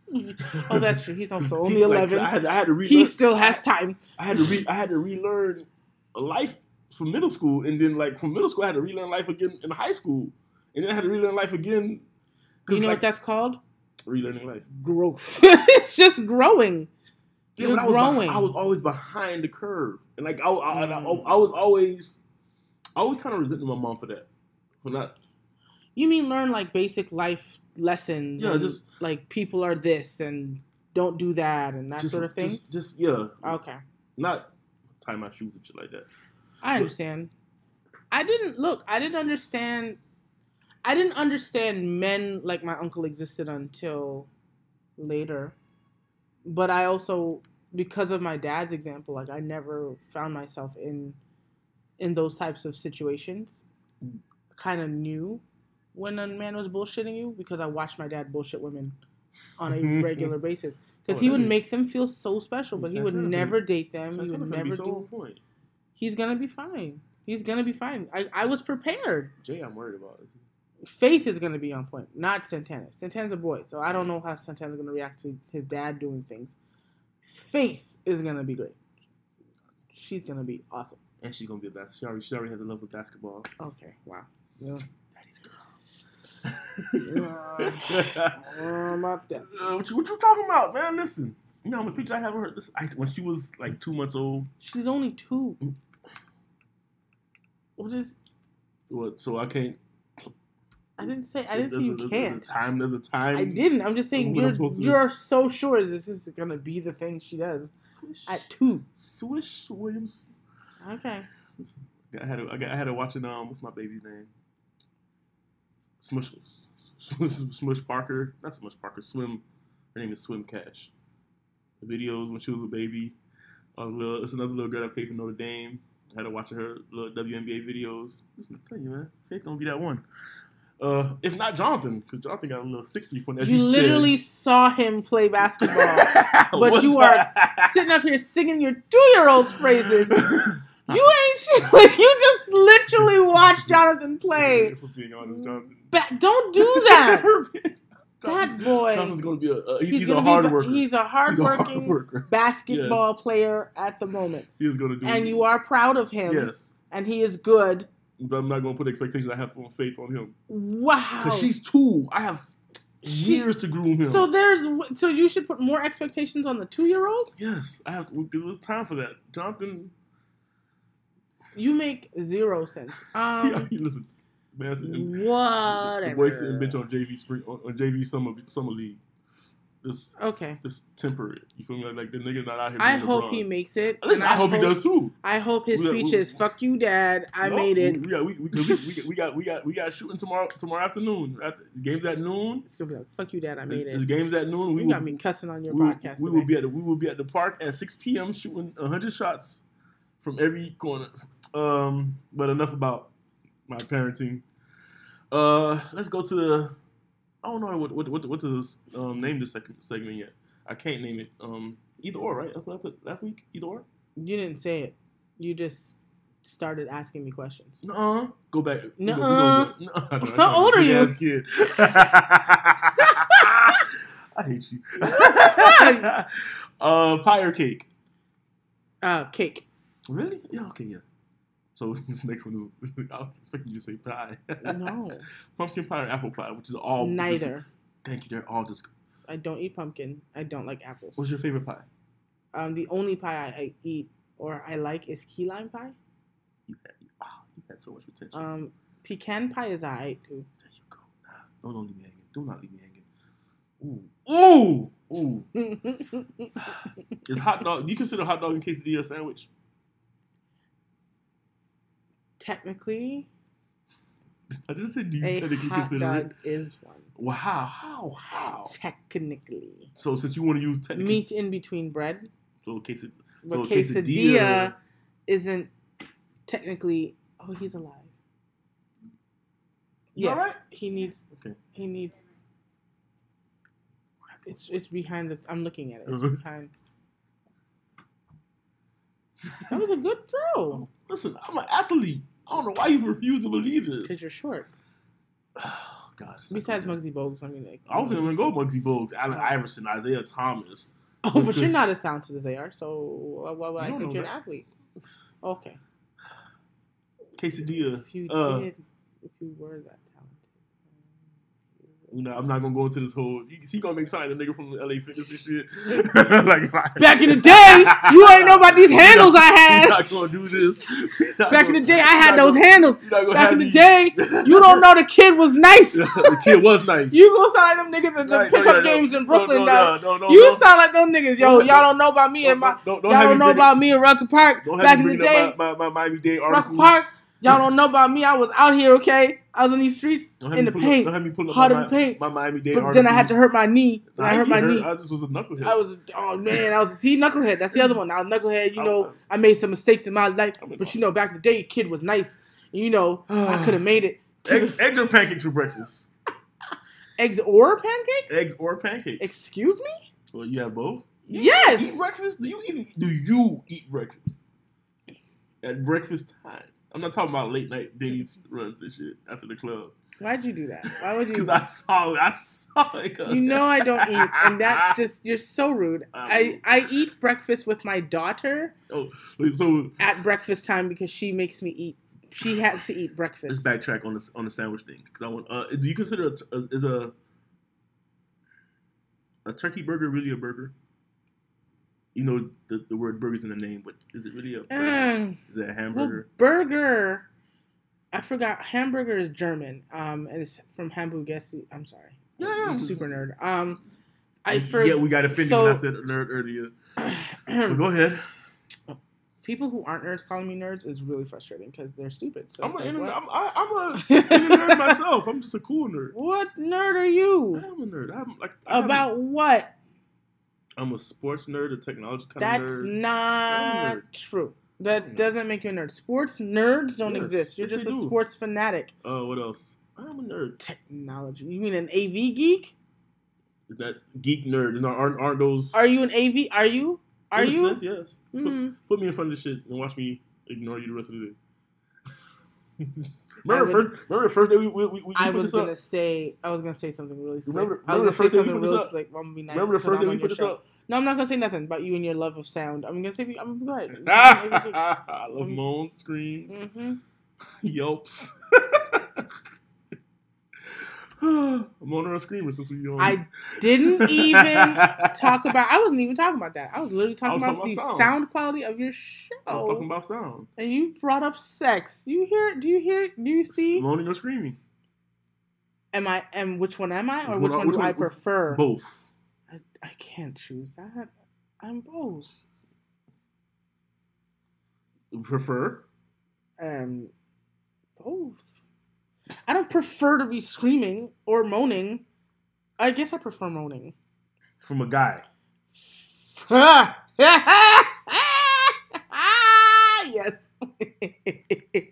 oh, that's true. He's also See, only like, eleven. I had, I had to relearn. he still has time. I had to re, I had to relearn life from middle school, and then like from middle school, I had to relearn life again in high school, and then I had to relearn life again. You know like, what that's called? Relearning life. Growth. it's just growing. Yeah, You're but I was, growing. beh- I was always behind the curve, and like I, I, I, Mm. I was always, I always kind of resented my mom for that, for not. You mean learn like basic life lessons? Yeah, just- like people are this and don't do that and that just, sort of thing. Just, just yeah, okay, not tie my shoes and shit like that. I understand. I didn't look. I didn't understand. I didn't understand men like my uncle existed until later. But I also, because of my dad's example, like I never found myself in in those types of situations. Kind of knew when a man was bullshitting you because I watched my dad bullshit women on a regular basis. Because Oh, he would is- make them feel so special, but he would never date them. He would never so do point. he's gonna be fine. He's gonna be fine. I, I was prepared. Jay, I'm worried about it. Faith is gonna be on point, not Santana. Santana's a boy, so I don't know how Santana's gonna react to his dad doing things. Faith is gonna be great. She's gonna be awesome. And she's gonna be a basketball. She already, she already has a love for basketball. Okay, wow. Yeah. Daddy's girl. Uh. Uh, what, you, what you talking about, man? Listen, you know, I'm a picture I haven't heard this. I, when she was like two months old. She's only two. What is? What? So I can't. I didn't say I didn't say you can't. There's a time. There's a time. I didn't. I'm just saying you're you're so sure this is gonna be the thing she does Swish. at two. Swish Williams. Okay. I had to, I, got, I had to watch it. Um, what's my baby's name? Smush, Smush Parker, not Smush Parker. Swim. Her name is Swin Cash. The videos when she was a baby. Uh, little, it's another little girl that played for Notre Dame. I had to watch her little WNBA videos. Listen, I'm telling you, man, Faith don't be that one. Uh, if not Jonathan, because Jonathan got a little sick three point. As You you, literally saw him play basketball, but you are sitting up here singing your two-year-old's praises. You ain't. You just literally watched Jonathan play. For being honest, Jonathan. Ba- don't do that. That boy. Jonathan's going to be a, uh, he- He's, a hard ba- worker. He's a He's a hardworking hard worker. basketball Yes. player at the moment, He is going to do and you are proud of him. Yes. And he is good. But I'm not going to put expectations I have for faith on him. Wow. Because she's two. I have years to groom him. So there's so you should put more expectations on the two-year-old. yes, I have because there's time for that. Jonathan, You make zero sense. yeah, Um, he listen, man, sitting, the whatever. boy sitting bench on JV spring on, on JV summer summer league. Just, Okay. just temper it. You feel me? Like, like the nigga not out here. I hope LeBron. he makes it. Listen, and I, hope he does too. I hope his We- speech we- is "Fuck you, Dad. I No, made it." Yeah, we, we, we, we, got we got we got shooting tomorrow tomorrow afternoon. After, games at noon. It's gonna be like "Fuck you, Dad. I made it." games at noon. We You will, got me cussing on your we podcast. we will be at the, we will be at the park at 6 p.m. shooting 100 shots from every corner. Um, but enough about my parenting. Uh, let's go to the. I don't know what what what, what to um, name this second segment yet. I can't name it. Um, either or, right? That's what I put last week. Either or. You didn't say it. You just started asking me questions. Nuh-uh. Go back. We go- we Nuh-uh. go- No, How old are you? Kid. I hate you. uh, pie or cake? Uh, cake. Really? Yeah. Okay. Yeah. So this next one is. I was expecting you to say pie. No, Pumpkin pie or apple pie, which is all neither. Thank you. They're all just. I don't eat pumpkin. I don't like apples. What's your favorite pie? Um, the only pie I, I eat or I like is key lime pie. You had, oh, you had so much potential. Um, pecan pie is alright too. there you go. Nah, no, don't leave me hanging. Do not leave me hanging. Ooh. Ooh. Ooh. Is hot dog? Do you consider hot dog and quesadilla a sandwich? Technically, I just said, do you a technically hot consider dog it? is one. Wow, how, how? how? Technically, So since you want to use technically, meat in between bread, so quesadilla, but So quesadilla, quesadilla- isn't technically. Oh, he's alive. You Yes, he needs. Okay. He needs. It's it's behind the. I'm looking at it. It's behind. That was a good throw. listen, I'm an athlete. I don't know why you refuse to believe this. Because you're short. Oh, gosh. Besides Muggsy Bogues, I mean, like, I was going to go Muggsy Bogues, Allen Iverson, Isaiah Thomas. Oh, but you're not as talented as they are, so why, would I think you're an athlete? Okay. Quesadilla. If you Uh, did, if you were that You know, I'm not gonna go into this whole. He gonna make me like the nigga from LA Fitness and shit. like. Back in the day, you ain't know about these handles I He's had. not gonna do this. Back in gonna- the day, I had not those gonna- handles. not Back in the these- day, you don't know the kid was nice. the kid was nice. You gonna sound like them niggas at the no, pickup no, no. games in Brooklyn, no, no, no, no, you no. sound like them niggas. Yo, No, y'all don't know about me and my. Don't- don't y'all don't me know about me in Rucker Park. Back in me the day, my, my, my Miami Dade articles. Park. Y'all don't know about me. I was out here, okay? I was in these streets in the paint, Up, don't have me pull up hard my, in the paint. my Miami Dade but then I had to hurt my knee. And I hurt my get knee. I just was a knucklehead. I was oh man, I was see knucklehead. That's the other one. I was knucklehead. You I know, was. I made some mistakes in my life, I mean, but you know, back in the day, kid was nice. You know, I could have made it. eggs, eggs or pancakes for breakfast? Eggs or pancakes? Eggs or pancakes? Excuse me? well, you have both. You Yes. Eat breakfast? Do you even do you eat breakfast at breakfast time? I'm not talking about late night Denny's runs and shit after the club. Why'd you do that? Why would you? Because I saw it. I saw it. You know I don't eat, and that's just you're so rude. I I eat breakfast with my daughter Oh, so at breakfast time because she makes me eat. She has to eat breakfast. let's backtrack on the on the sandwich thing. Because I want. Uh, do you consider a, a, is a a turkey burger really a burger? You know the, the word burger's in the name, but is it really a burger? Mm, Is it a well, hamburger? burger. I forgot. Hamburger is German. Um, and it's from Hamburgessi. I'm sorry. Yeah, yeah. I'm super nerd. Um, I for yeah, we got offended so- when I said nerd earlier. But go ahead. people who aren't nerds calling me nerds is really frustrating because they're stupid. So I'm an internet. I'm, I, I'm a internet nerd myself. I'm just a cool nerd. What nerd are you? I'm a nerd. I'm like I About what? I'm a sports nerd, a technology kind That's of nerd. That's not nerd. true. That a doesn't make you a nerd. Sports nerds don't Yes, exist. You're yes, just a do. sports fanatic. Uh, what else? I'm a nerd. Technology. You mean an AV geek? Is that geek nerd? Is- Aren't aren't those? Are you an AV? Are you? Are in a you? sense, yes. Put, Mhm. put me in front of the shit and watch me ignore you the rest of the day. Remember would- first? Remember the first day we we, we, we I put was this gonna up? say. I was gonna say something really slick. Remember- I was the first day we something put this really up? slick. I'm gonna be nice. Remember the first day we put this show. up? No, I'm not gonna say nothing about you and your love of sound. I'm gonna say. I'm go ahead. I love moans, screams, hmm yelps. I'm on a screamer since we on. I didn't even talk about. I wasn't even talking about that. I was literally talking I was about, talking the sounds. sound quality of your show. I was talking about sound. and you brought up sex. Do you hear? Do you hear? Do you see? Moaning or screaming. Am I? Am which one am I, or Which which one- one, which do I one- prefer? Both. I, I can't choose that. I'm both. Prefer. Um, both. I don't prefer to be screaming or moaning. I guess I prefer moaning. From a guy. yes.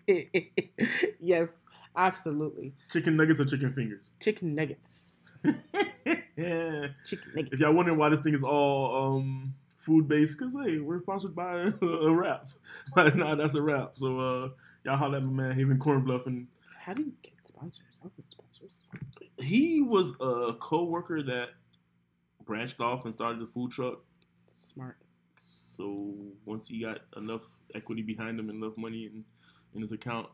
yes, absolutely. Chicken nuggets or chicken fingers. Chicken nuggets. yeah. Chicken nuggets. If y'all wondering why this thing is all um, food based, because hey, we're sponsored by a wrap. nah, that's a wrap. So uh, y'all holler at my man Haven Corn Bluff, and How do you get sponsors? I'll get sponsors. he was a co-worker that branched off and started a food truck. Smart. So once he got enough equity behind him and enough money in, in his account,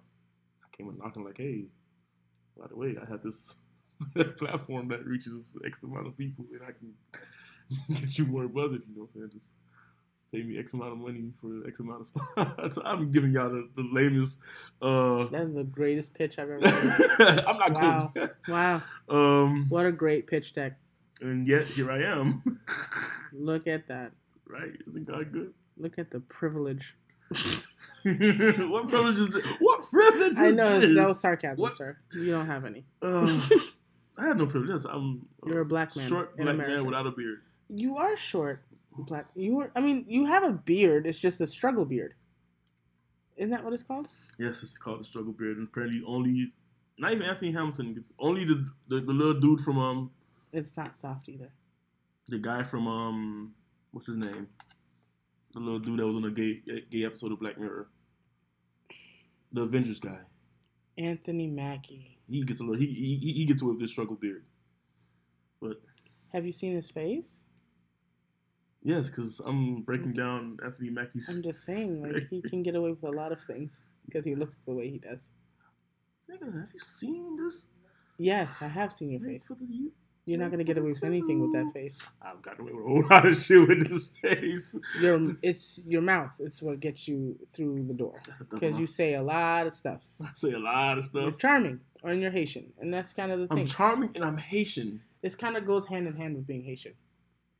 I came and knocking like, hey, by the way, I have this platform that reaches X amount of people and I can get you more buzz if you know what I'm saying. Just pay me X amount of money for X amount of spots. I'm giving y'all the, the lamest uh That's the greatest pitch I've ever heard. I'm not Wow. good. wow. um What a great pitch deck. and yet here I am. Look at that. right? Isn't God good? Look at the privilege. what privilege is this? What privilege is I know that was sarcasm, What? sir. You don't have any. Uh, I have no privilege. I'm You're a black man short black America. man without a beard. You are short, black. You are. I mean, you have a beard. It's just a struggle beard. Isn't that what it's called? Yes, it's called the struggle beard, and apparently only not even Anthony Hamilton gets only the, the the little dude from um It's not soft either. the guy from um what's his name the little dude that was on the gay gay episode of Black Mirror the Avengers guy Anthony Mackie. he gets a little he he, he gets away with this struggle beard but Have you seen his face? Yes because I'm breaking mm-hmm. down Anthony Mackie's I'm just saying, like he can get away with a lot of things because he looks the way he does. Nigga, have you seen this? Yes, I have seen your face. you. You're not gonna get away with anything with that face. I've got away with a whole lot of shit with this face. Your it's your mouth. It's what gets you through the door because you say a lot of stuff. I say a lot of stuff. You're charming, and you're Haitian, and that's kind of the thing. I'm charming and I'm Haitian. this kind of goes hand in hand with being Haitian.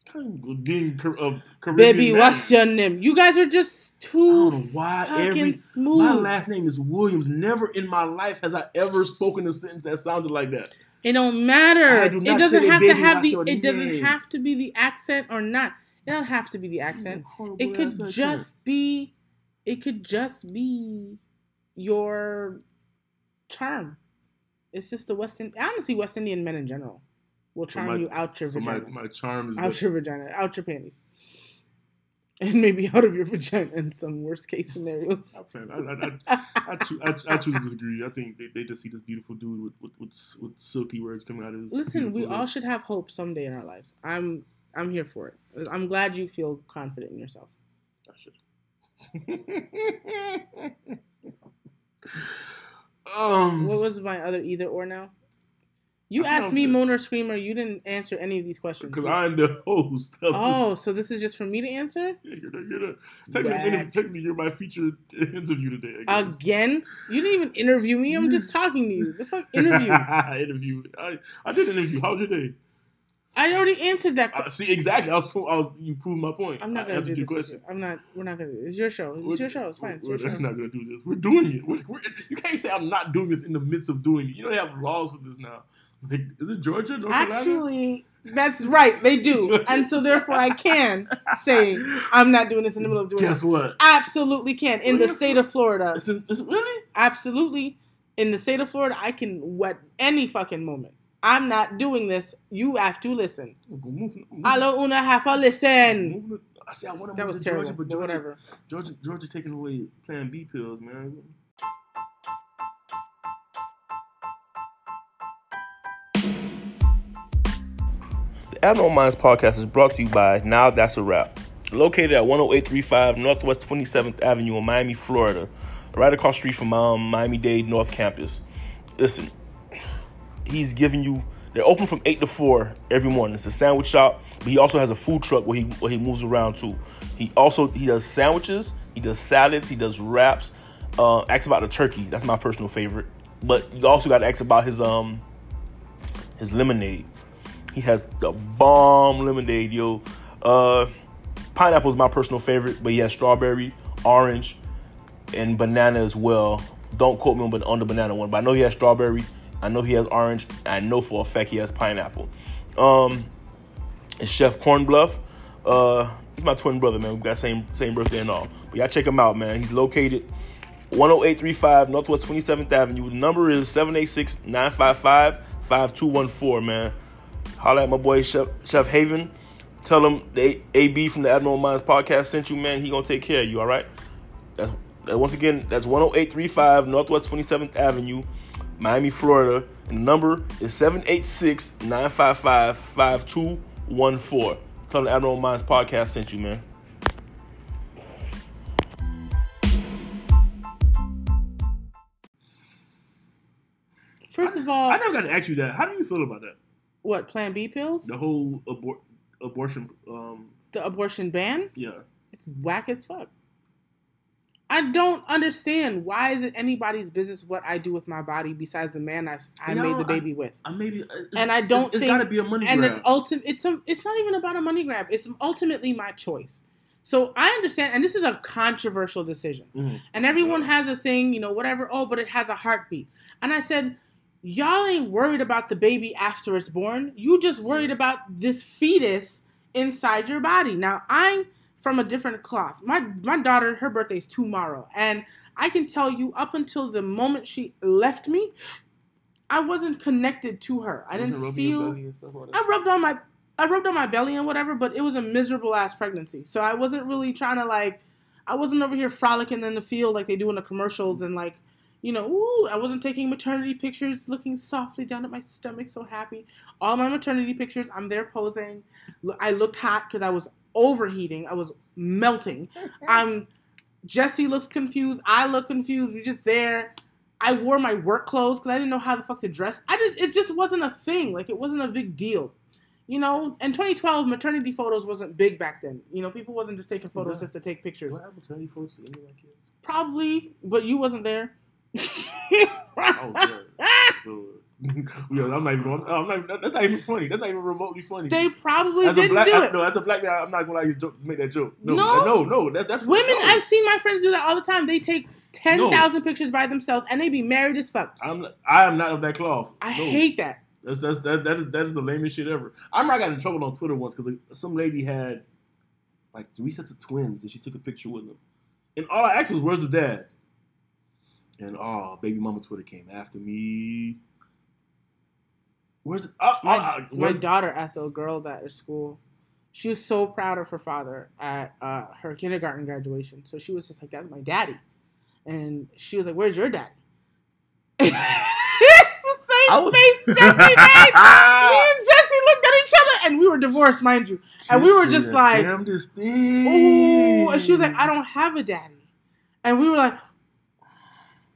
Kind of being uh, Caribbean. Baby, man. what's your name? You guys are just I too don't know why every smooth. my last name is Williams. Never in my life has I ever spoken a sentence that sounded like that. It don't matter. Do it doesn't have to have the. It doesn't name?" have to be the accent or not. It don't have to be the accent. Horrible It could accent. just be. It could just be your charm. It's just the West Indian. Honestly, West Indian men in general will charm my- you out your so my, vagina, my charm is out that- your vagina, out your panties, and maybe out of your vagina in some worst case scenarios. I, I, I, I, choo- I, choose to disagree. I think they, they just see this beautiful dude with, with, with, with silky words coming out of his. Listen, we beautiful all should have hope someday in our lives. I'm I'm here for it. I'm glad you feel confident in yourself. I should. um, What was my other either or now? You I asked me, fair. Moaner Screamer. You didn't answer any of these questions. Because I'm the host. this- Oh, so this is just for me to answer Yeah, you're the, you're the, technically, Whack. interview, technically, you're my featured interview today. Again? You didn't even interview me. I'm just talking to you. The fuck interview? I interview. I, I did interview. How's your day? I already answered that. Uh, see, exactly. I was, I was. You proved my point. I'm not gonna do your this. question. I'm not. We're not gonna. do It's your show. It's your show. It's fine. It's We're, we're not gonna do this. We're doing it. We're, we're, you can't say I'm not doing this in the midst of doing it. You know they have laws for this now. Like, is it Georgia, North Carolina? Actually, that's right. They do, and so therefore I can say I'm not doing this in the middle of doing Guess what? Absolutely can in the Really? state of Florida. It's, in, it's really. Absolutely, in the state of Florida, I can wet any fucking moment. I'm not doing this. You have to listen. Hello, una have to listen. I say I want to That move was to terrible. Georgia, but Georgia, whatever. Georgia, Georgia taking away Plan B pills, man. Abnormal Minds podcast is brought to you by Now That's a Wrap. Located at 10835 Northwest 27th Avenue in Miami, Florida, right across street from um, Miami Dade North Campus. Listen, he's giving you. They're open from eight to four every morning. It's a sandwich shop, but he also has a food truck where he where he moves around too. He also he does sandwiches, he does salads, he does wraps. Uh, ask about the turkey. That's my personal favorite. But you also got to ask about his um his lemonade. He has the bomb lemonade, yo. Uh, pineapple is my personal favorite, but he has strawberry, orange, and banana as well. Don't quote me on, on the banana one, but I know he has strawberry. I know he has orange. I know for a fact he has pineapple. Um, Chef Cornbluff. Uh, he's my twin brother, man. We got same same birthday and all. But y'all check him out, man. He's located 10835 Northwest 27th Avenue. The number is 786-955-5214, man. Holla at my boy Chef, Chef Haven. Tell him the AB from the Abnormal Minds podcast sent you, man. He gonna take care of you, all right? That's that, once again, that's 10835 Northwest 27th Avenue, Miami, Florida. And the number is 786-955-5214. Tell him the Abnormal Minds podcast sent you, man. First of all, I never got to ask you that. How do you feel about that? What Plan B pills? The whole abor- abortion, um, The abortion ban? yeah. It's whack as fuck. I don't understand why is it anybody's business what I do with my body besides the man I I Yo, made the I- baby with. I maybe, And I don't It's, it's got to be a money and grab. it's ultimate it's a, it's not even about a money grab. It's ultimately my choice. So I understand and this is a controversial decision. Mhm. And everyone has a thing, you know, whatever, oh, but it has a heartbeat. And I said, y'all ain't worried about the baby after it's born. You just worried about this fetus inside your body. Now, I'm from a different cloth. My my daughter, her birthday's tomorrow, and I can tell you up until the moment she left me, I wasn't connected to her. I didn't feel I rubbed on my I rubbed on my belly and whatever, but it was a miserable ass pregnancy. So I wasn't really trying to like I wasn't over here frolicking in the field like they do in the commercials and like you know, ooh, I wasn't taking maternity pictures looking softly down at my stomach so happy. All my maternity pictures, I'm there posing. I looked hot cuz I was overheating. I was melting. I'm Jesse looks confused. I look confused. We're just there. I wore my work clothes because I didn't know how the fuck to dress. I did. It just wasn't a thing. Like it wasn't a big deal. You know, in 2012, maternity photos wasn't big back then. You know, people wasn't just taking photos Yeah. just to take pictures. What any photos for any of my kids? Probably, but you wasn't there. I was yeah, I'm not even going. I'm not, that's not even funny. That's not even remotely funny. they probably as a didn't black, do I- it. no, as a black man, I'm not gonna joke, make that joke. No, No. no, no, that, that's Women, no. I've seen my friends do that all the time. They take 10,000 pictures by themselves and they be married as fuck. I'm, I am not of that cloth. I No. hate that. That's that's that that is that is the lamest shit ever. I remember I got in trouble on Twitter once because some lady had like three sets of twins and she took a picture with them, and all I asked was, "Where's the dad?" And oh, baby mama Twitter came after me. Where's the, uh, My, uh, my daughter asked a girl that at school. She was so proud of her father at uh, her kindergarten graduation. So she was just like, "That's my daddy," and she was like, "Where's your daddy?" it's the same I was- face Jesse made. Me and Jesse looked at each other, and we were divorced, mind you. And we were just like, damnedest thing. "Ooh," and she was like, "I don't have a daddy," and we were like,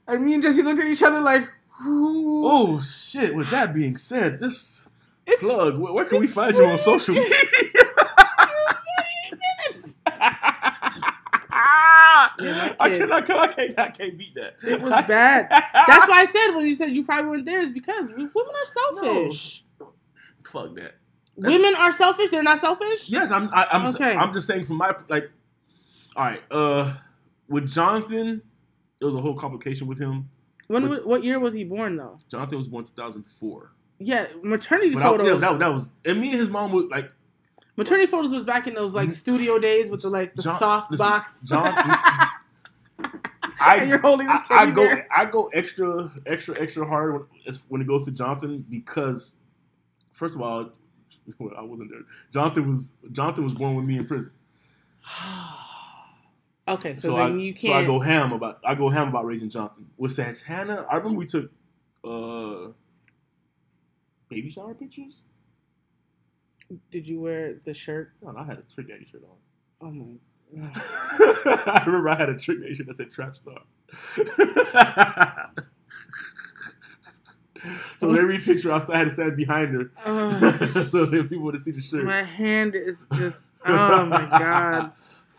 and me and Jesse looked at each other like, Oh shit! With that being said, this It's- plug. Where, where can we find you on social media? my I cannot, I can't, I can't beat that. It was bad. That's why I said when you said you probably weren't there is because women are selfish. Fuck that. Women are selfish. They're not selfish. Yes, I'm. I, I'm. Okay. I'm just saying from my like. All right. Uh, with Jonathan, there was a whole complication with him. When what year was he born though? Jonathan was born 2004. Yeah, maternity But I, photos. yeah, that, that was and me and his mom were like maternity photos was back in those like mm-hmm. studio days with the like the John- soft listen, box. John. And you're holding I, I go bear. I go extra extra extra hard when, when it goes to Jonathan because first of all well, I wasn't there. Jonathan was Jonathan was born with me in prison. okay, so, So, then I you so I go ham about I go ham about raising Jonathan. With Santana, I remember we took uh baby shower pictures. Did you wear the shirt? No, I had a trick daddy shirt on. Oh my. I remember I had a trick nation that said trap star. so every picture I had to stand behind her Oh, so that people would see the shirt. my hand is just. Oh my god.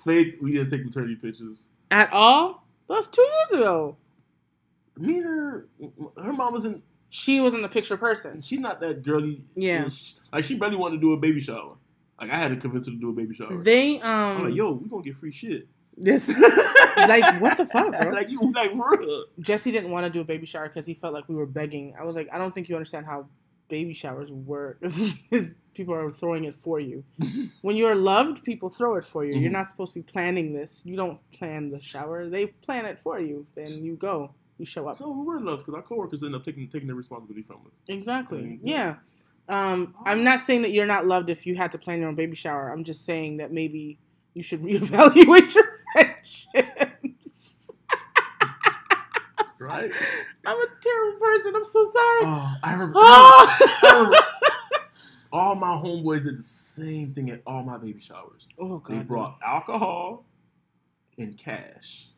Faked. We didn't take maternity pictures. At all? That was two years ago. Me her, her mom wasn't. She was in the picture person. She's not that girly. Yeah. Like she barely wanted to do a baby shower. Like I had to convince her to do a baby shower. They I'm um. like, yo, we gonna get free shit. this like what the fuck, bro? like you, like for real. Jesse didn't want to do a baby shower because he felt like we were begging. I was like, I don't think you understand how baby showers work. people are throwing it for you. when you're loved, people throw it for you. You're Mhm. not supposed to be planning this. You don't plan the shower. They plan it for you. Then you go. You show up. So we were in love because our coworkers end up taking taking the responsibility from us. Exactly. Mhm. Yeah. Um, I'm not saying that you're not loved if you had to plan your own baby shower. I'm just saying that maybe you should reevaluate your friendships. Right? I'm a terrible person. I'm so sorry. Oh, I remember. Oh! I remember all my homeboys did the same thing at all my baby showers. Oh, God. They brought alcohol and cash.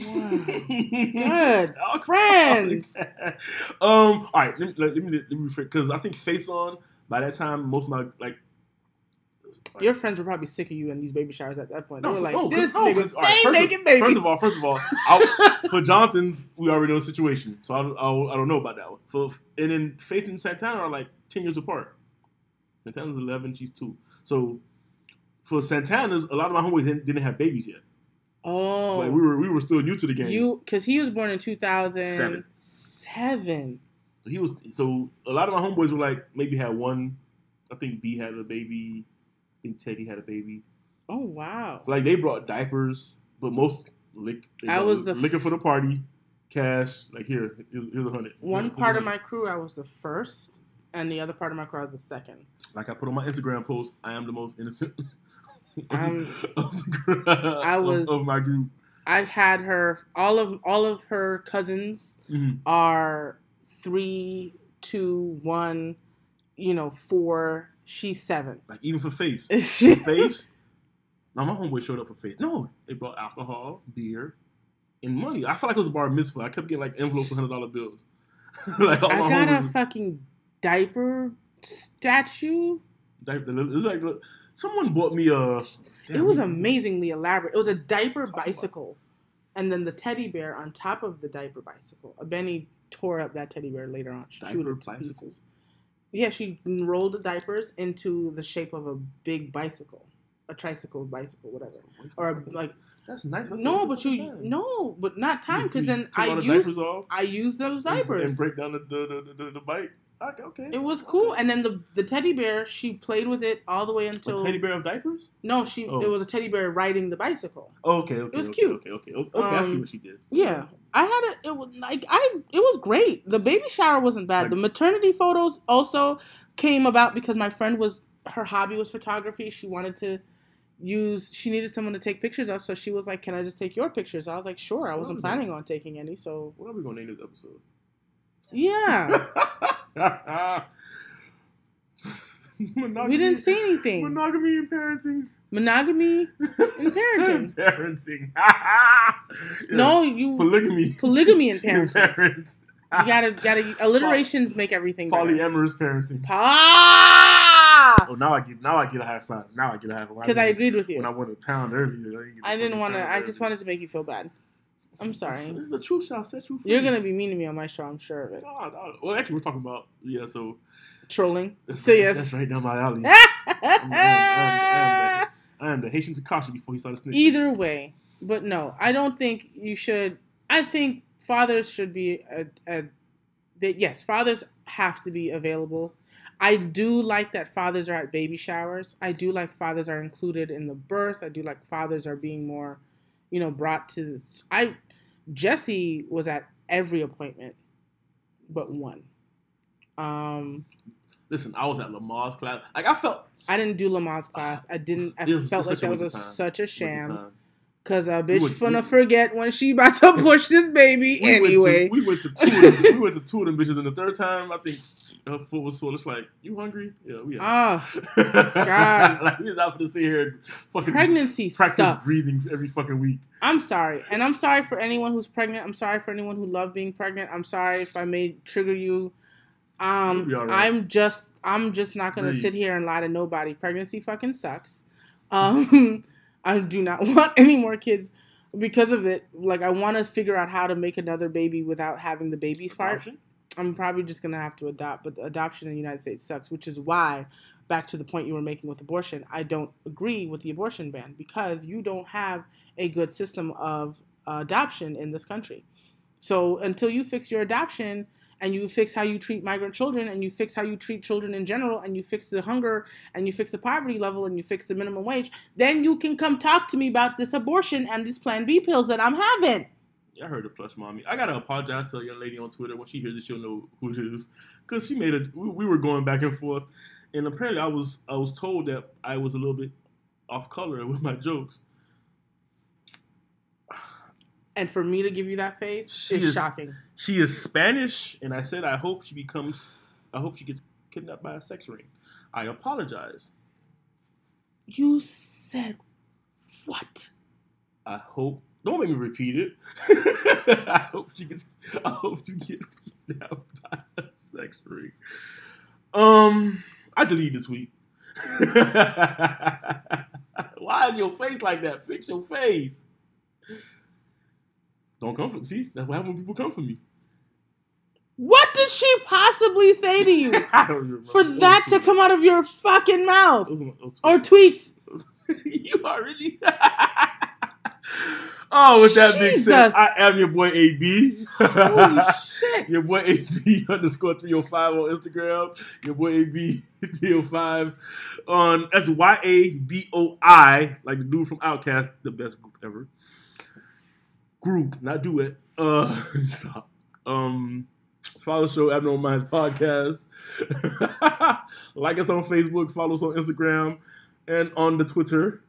Wow. Good. Good. Friends. um. All right. Let me let me let me because I think face on by that time most of my like. Your friends were probably sick of you in these baby showers at that point. They were like, no, this no, nigga 'cause- all right, first of-. First of all, first of all, I, for Jonathan's, we already know the situation, so I, don't- I, I don't know about that one. For and then Faith and Santana are like ten years apart. Santana's eleven, she's two. So for Santana's, a lot of my homeboys didn't, didn't have babies yet. oh, Like we were we were still new to the game. you because he was born in 2007. Seven. he was so a lot of my homeboys were like maybe had one. I think B had a baby. I think Teddy had a baby. Oh wow. So, like they brought diapers, but most lick. They I was the liquor for the party, cash. Like here, here's, here's a hundred. One Here's a part of hundred. my crew, I was the first, and the other part of my crew, I was the second. Like I put on my Instagram post. I am the most innocent. Um, of, I was- of, my group. I had her. All of all of her cousins Mhm. are three, two, one. You know, four. She's seven. Like even for face, She- face. Now my homeboy showed up for face. No, they brought alcohol, beer, and money. I felt like it was a bar mitzvah. I kept getting like envelopes of hundred dollar bills. like all I my got a fucking diaper statue. Like, it's like someone bought me a. it was amazingly elaborate. It was a diaper bicycle, and then the teddy bear on top of the diaper bicycle. Uh, Benny tore up that teddy bear later on. She Diaper it to bicycle? pieces. Yeah, she rolled the diapers into the shape of a big bicycle, a tricycle, bicycle, whatever, or a, like That's nice. That's no, but you time. no, but not time because then I used I used those and- diapers. and break down the the, the, the, the bike. Okay, okay. It was cool, and then the the teddy bear she played with it all the way a until teddy bear of diapers. no, she Oh. it was a teddy bear riding the bicycle. Oh, okay, okay. It was okay, cute. Okay, okay, okay. okay I see Um, what she did. Yeah, I had it. It was like I. It was great. The baby shower wasn't bad. Like- the maternity photos also came about because my friend was her hobby was photography. She wanted to use. She needed someone to take pictures of, so she was like, "Can I just take your pictures?" I was like, "Sure." I wasn't planning on taking any, so What are we gonna name this episode? yeah. monogamy, we didn't say anything. monogamy and parenting. Monogamy and parenting. parenting. Yeah. No, you polygamy. polygamy and parenting. parents. You gotta gotta alliterations make everything better. Polyamorous parenting. Pa! Oh, now I get now I get a high five. Now I get a high five. Because I agreed with you when I wanted a pound earlier. I, didn't, I didn't want to. I just wanted to make you feel bad. I'm sorry. This is the truth. Shall set you free. You're gonna be mean to me on my show. I'm sure of it. No, no. Well, actually, we're talking about yeah. So Trolling. that's, So yes. that's right down my alley. I am the Haitian Tekashi before he started snitching. Either way, but no, I don't think you should. I think fathers should be a, a that yes, fathers have to be available. I do like that fathers are at baby showers. I do like fathers are included in the birth. I do like fathers are being more, you know, brought to. I Jesse was at every appointment, but one. Um, Listen, I was at Lamaze class. Like I felt I didn't do Lamaze class. I didn't. I was- felt like that was a, waste of time. such a sham. Cause a We bitch would- finna we- forget when she about to push this baby We anyway. went to, we went to two. Of them, we went to two of them bitches, and the third time, I think her foot was sore. It's like, you hungry? Yeah, we are. Oh, God. like we're not to sit here and fucking pregnancy practice sucks. breathing every fucking week. I'm sorry, and I'm sorry for anyone who's pregnant. I'm sorry for anyone who loved being pregnant. I'm sorry if I may trigger you. Um, right. I'm just, I'm just not gonna sit here and lie to nobody. Pregnancy fucking sucks. Um, I do not want any more kids because of it. Like, I want to figure out how to make another baby without having the baby's part. I'm probably just gonna have to adopt, but adoption in the United States sucks, which is why, back to the point you were making with abortion, I don't agree with the abortion ban because you don't have a good system of uh, adoption in this country. So until you fix your adoption and you fix how you treat migrant children and you fix how you treat children in general and you fix the hunger and you fix the poverty level and you fix the minimum wage, then you can come talk to me about this abortion and these Plan B pills that I'm having. I heard the plush mommy. I gotta apologize to a young lady on Twitter when she hears it, she'll know who it is, because she made it. We, we were going back and forth, and apparently I was I was told that I was a little bit off color with my jokes. And for me to give you that face She is is- shocking. She is Spanish, and I said I hope she becomes. I hope she gets kidnapped by a sex ring. I apologize. You said what? I hope. Don't make me repeat it. I hope she gets. I hope you get kidnapped by a sex ring. Um, I deleted the tweet. Why is your face like that? Fix your face. Don't come for see. That's what happens when people come for me. What did she possibly say to you I don't remember. for that to come out of your fucking mouth? those those Or tweets? you are really. Oh, with that being said, I am your boy AB. Holy shit. Your boy AB underscore 305 on Instagram. Your boy AB 305 on that's Y A B O I, like the dude from OutKast, the best group ever. Group, not duet. Uh, stop. Um, follow the show Abnormal Minds Podcast. like us on Facebook, follow us on Instagram, and on the Twitter.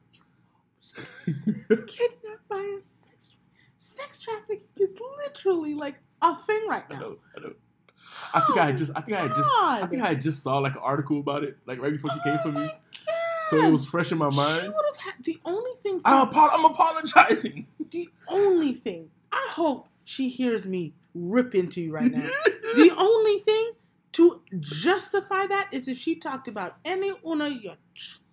A sex sex trafficking is literally like a thing right I now. know, I know. I think I had oh, just, I think I had just, I think I just saw like an article about it, like right before she came Oh for me. my So it was fresh in my She mind. would have had the only thing. I'm, apo- I'm apologizing. the only thing. I hope she hears me rip into you right now. the only thing to justify that is if she talked about any one of your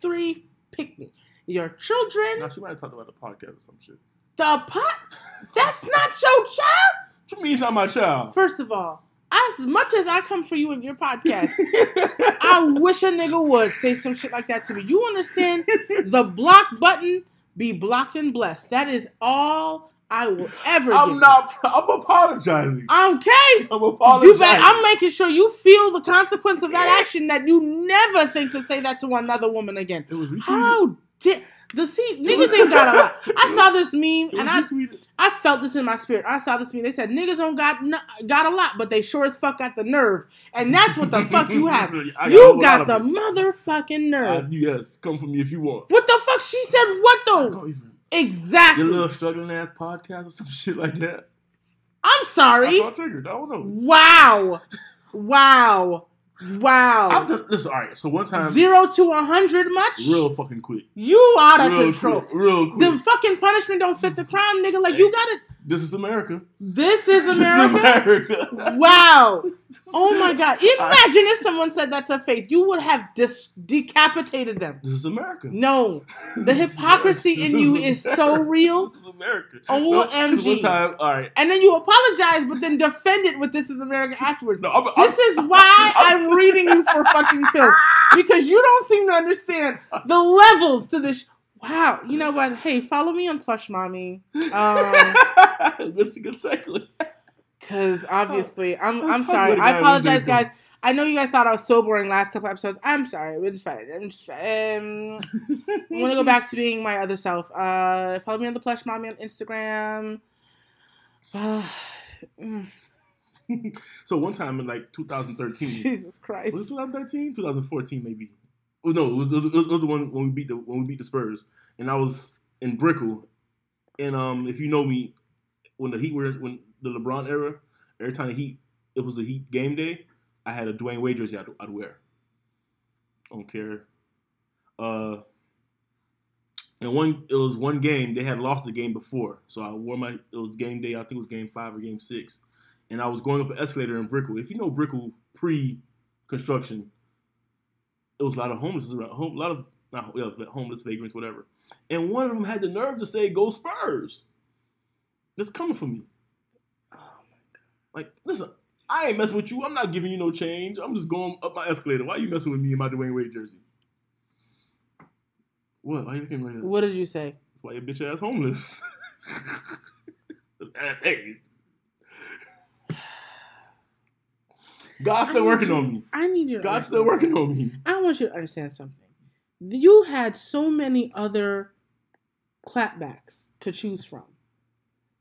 three pick me, your children, no, she might have talked about the podcast or some shit. the pot. That's not your child. What you mean it's not my child? First of all, as much as I come for you in your podcast, I wish a nigga would say some shit like that to me. You understand? The block button be blocked and blessed. That is all I will ever. I'm you. not. I'm apologizing. Okay. I'm apologizing. You bet I'm making sure you feel the consequence of that action that you never think to say that to another woman again. it was retweeted. How the see niggas ain't got a lot. I saw this meme and I retweeted. I felt this in my spirit. I saw this meme. They said niggas don't got got a lot, but they sure as fuck got the nerve, and that's what the fuck you have. Got You got the it. motherfucking Uh, nerve. yes, come for me if you want. What the fuck? She said what though? Even. Exactly. Your little struggling ass podcast or some shit like that. I'm I sorry. felt triggered. I don't know. Wow. Wow. Wow. I've done listen. All right. So one time, Zero to a hundred much? real fucking quick. You out of real control. quick. Real quick. The fucking punishment don't fit the crime, nigga. Like you gotta This is America. This is This is America. America. Wow. Oh my God. Imagine if someone said that to Faith. You would have dis- decapitated them. This is America. No. The hypocrisy in you is so real. This is America. OMG. No, 'cause one time, all right. And then you apologize, but then defend it with "This is America" afterwards. No, I'm, I'm, This is why I'm reading you for fucking filth because you don't seem to understand the levels to this. Wow, you know what? Hey, follow me on Plush Mommy, um, It's a good segue. because obviously I'm. How's- I'm sorry. I apologize, guys. I know you guys thought I was so boring last couple episodes. I'm sorry. It's fine. I'm just fine. Um, I'm gonna go back to being my other self. Uh, follow me on the Plush Mommy on Instagram. Mm, so one time in like 2013, Jesus Christ. was it 2013, 2014 maybe? Oh no, it was, it was, the one when we beat the when we beat the Spurs, and I was in Brickell, and um, if you know me, when the Heat were when the LeBron era, every time the Heat it was a Heat game day, I had a Dwyane Wade jersey I'd, I'd wear. Don't care. Uh, and one it was one game they had lost the game before, so I wore my it was game day. I think it was game five or game six, and I was going up an escalator in Brickell. If you know Brickell pre construction, it was a lot of homeless a lot of not yeah, homeless vagrants, whatever. And one of them had the nerve to say, "Go Spurs." That's coming for oh me. Like, listen, I ain't messing with you. I'm not giving you no change. I'm just going up my escalator. Why are you messing with me in my Dwyane Wade jersey? What? Why you looking like that? What did you say? That's why your bitch ass homeless. hey. God's still working need on me. I need you. God's still working on me. I want you to understand something. You had so many other clapbacks to choose from.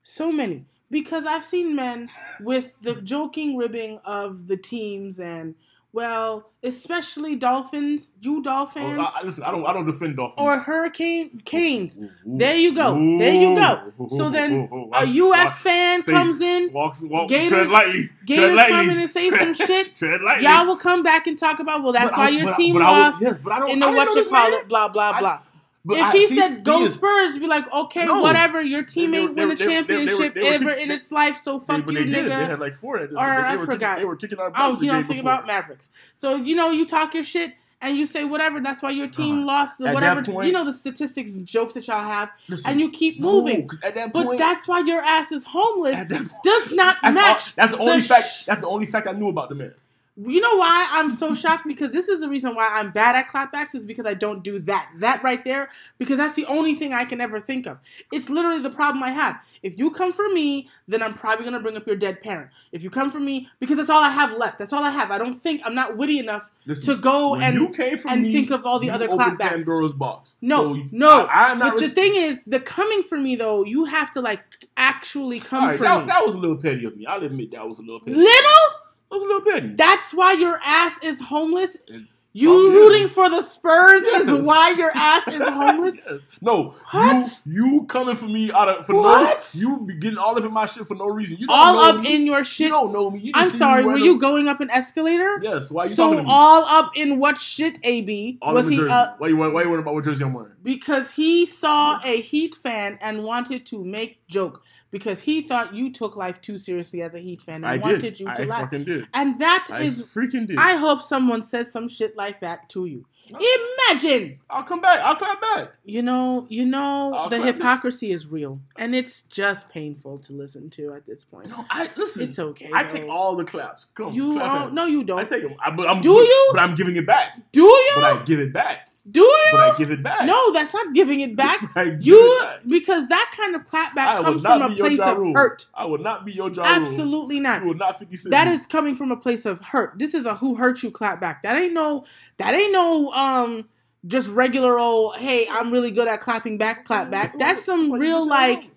So many. Because I've seen men with the joking ribbing of the teams and well, especially Dolphins, you oh, Dolphins, Oh, I, I- listen, I don't. I don't defend Dolphins. or Hurricane Canes. Ooh, ooh. There you go. There you go. So then Ooh, ooh, ooh. A UF fan stay- comes in, walks, walk, Gators- tread lightly. tread Gators lightly. come in and say some Tread- shit. Tread lightly. y'all will come back and talk about, well, that's But why I- your I- team I lost yes, but I don't. in I the what know you call it, blah, blah, I- blah. But if I- he see, said go is- Spurs, be like, okay, No. whatever. Your team They- they ain't win a they- they- they were- championship they were ever kick- in its life, so fuck but you, they did. They had like four. They, Or I they were forgot. Kicking, they were kicking our butts Oh, you don't game think before. about Mavericks. So you know you talk your shit and you say whatever. That's why your team Uh, lost. The whatever point- you know the statistics and jokes that y'all have, Listen, and you keep no, at that But that's why your ass is homeless. point, Does not that's, all, match. that's the only the fact. sh- That's the only fact I knew about the man. You know why I'm so shocked? Because this is the reason why I'm bad at clapbacks is because I don't do that. That right there, because that's the only thing I can ever think of. It's literally the problem I have. If you come for me, then I'm probably gonna bring up your dead parent. If you come for me, because that's all I have left. That's all I have. I don't think I'm not witty enough Listen, to go and and me, think of all the other clapbacks. Pandora's box. No, So, no. I, am not. But the thing is, the coming for me though, you have to like actually come right, for that, me. that was a little petty of me. I'll admit that was a little petty. Little. Was a little. That's why your ass is homeless. It You probably rooting is. for the Spurs Yes. is why your ass is homeless. yes. No, What? you you coming for me out of for What? no you be getting all up in my shit for no reason. You All up me. in your You shit. don't know me. You I'm see me sorry, were you going up an escalator? Yes. Why are you So talking to me? all up in what shit, AB? all was he jersey. uh, why you why you worried about what jersey I'm wearing? because he saw a Heat fan and wanted to make joke because he thought you took life too seriously as a Heat fan and I wanted did. you I to laugh. fucking did. And that I is freaking did. I hope someone says some shit like that to you. Imagine, I'll come back. I'll clap back. you know, you know, I'll the hypocrisy is real, and it's just painful to listen to at this point. No, I listen. It's okay. I though. take all the claps. Come, You clap don't? No, you don't. I take them. I, but I'm, Do but, you? But I'm giving it back. Do you? But I give it back. Do you? But I give it back. no, that's not giving it back. You it back. because that kind of clapback comes from a place Ja of hurt. I will not be your Ja Rule. Absolutely not. You will not 50 Cent. That me. is coming from a place of hurt. This is a who hurt you clapback. That ain't no that ain't no um just regular old hey, I'm really good at clapping back clapback. That's some real like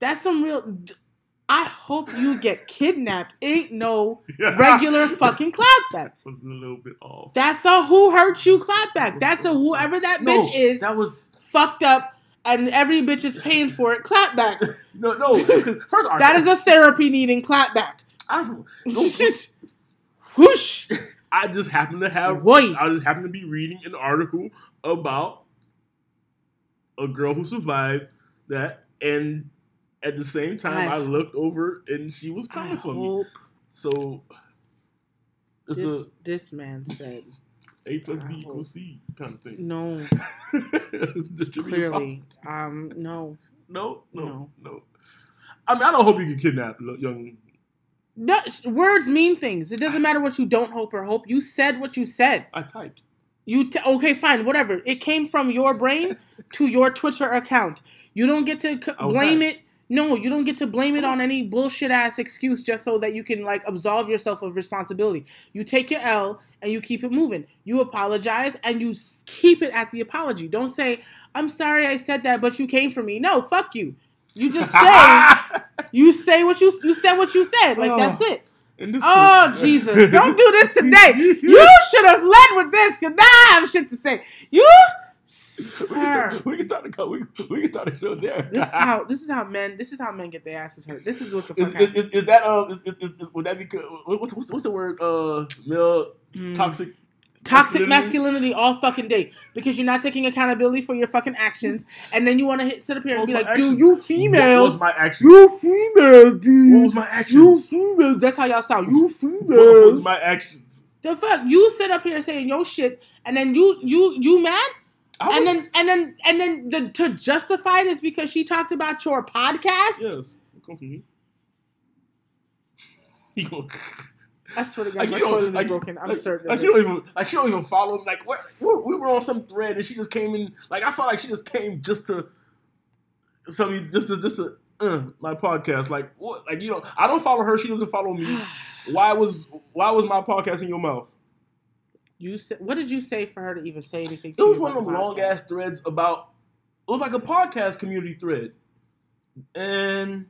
that's some real I hope you get kidnapped. Ain't no regular fucking clapback. was a little bit off. That's a who hurt you clapback. That's a whoever that No, bitch is That was fucked up and every bitch is paying for it clapback. no, no. First, all That is a therapy needing clapback. I, no, Whoosh. I just happen to have. Boy. I just happen to be reading an article about a girl who survived that, and at the same time, I, I- looked over and she was I coming for me. So this, this man said a A plus I B equals C kind of thing. no. Clearly, um, no. No, no, No. no. I mean, I don't hope you get kidnapped, young. No, words mean things. It doesn't matter what you don't hope or hope. You said what you said. I typed. You t- okay? Fine, whatever. It came from your brain to your Twitter account. You don't get to c- I blame it. No, you don't get to blame it on any bullshit ass excuse just so that you can like absolve yourself of responsibility. You take your L and you keep it moving. You apologize and you keep it at the apology. Don't say I'm sorry I said that, but you came for me. No, fuck you. You just say you say what you you said what you said. Like that's oh, it. In this Oh Jesus! Don't do this today. You should have led with this because now I have shit to say. You, we, can start, we can start the co- we, we can start the show there. This is how this is how men this is how men get their asses hurt. This is what the fuck is, is, happens. is, is that um is, is, would that be what's, what's, what's the word uh male Mm. toxic toxic masculinity? masculinity all fucking day because you're not taking accountability for your fucking actions, and then you want to sit up here and be like, my "Dude, you What was my action? you females, dude, What was my actions? you females." That's how y'all sound. You females, What females. was my actions? the fuck? You sit up here saying your shit, and then you you you mad? Was, and then and then and then the, to justify it is because she talked about your podcast. yes, come from me. He go. I swear to God, Like, my toilet is like- broken. I'm like, certain. Like you don't even like she don't even follow me. Like what we we were on some thread and she just came in. Like I felt like she just came just to something just to just to uh, my podcast. Like what? Like you know I don't follow her. She doesn't follow me. Why was why was my podcast in your mouth? You said, what did you say for her to even say anything? It was one of them long ass threads about. It was like a podcast community thread, and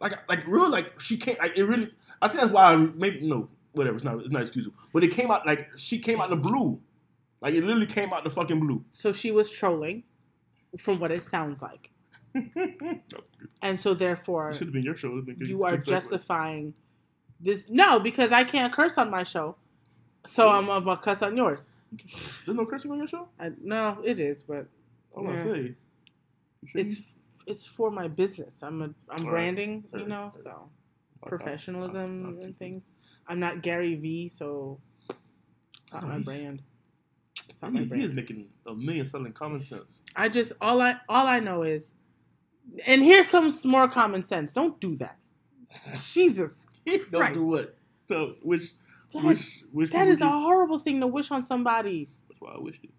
like like real like she can't Like it really. I think that's why I maybe no whatever. It's not it's not excusable. But it came out like she came out the blue. Like it literally came out the fucking blue. So she was trolling, from what it sounds like, and so therefore It should have been your show. Been you are justifying this. No, because I can't curse on my show, so I'm gonna cuss on yours. There's no cursing on your show. I, no, it is, but I gonna Yeah. say. Sure it's it's for my business. I'm a I'm All right. branding, All you right. know, so I'll- I'll- professionalism I'll keep and things. I'm not Gary V, so it's not Oh, my brand. It's not my He, he is making a million selling common sense. I just all I all I know is, and here comes more common sense. Don't do that. Jesus, Don't Right. do what? So wish, that, wish, wish. that people a get- horrible thing to wish on somebody That's why I wished it.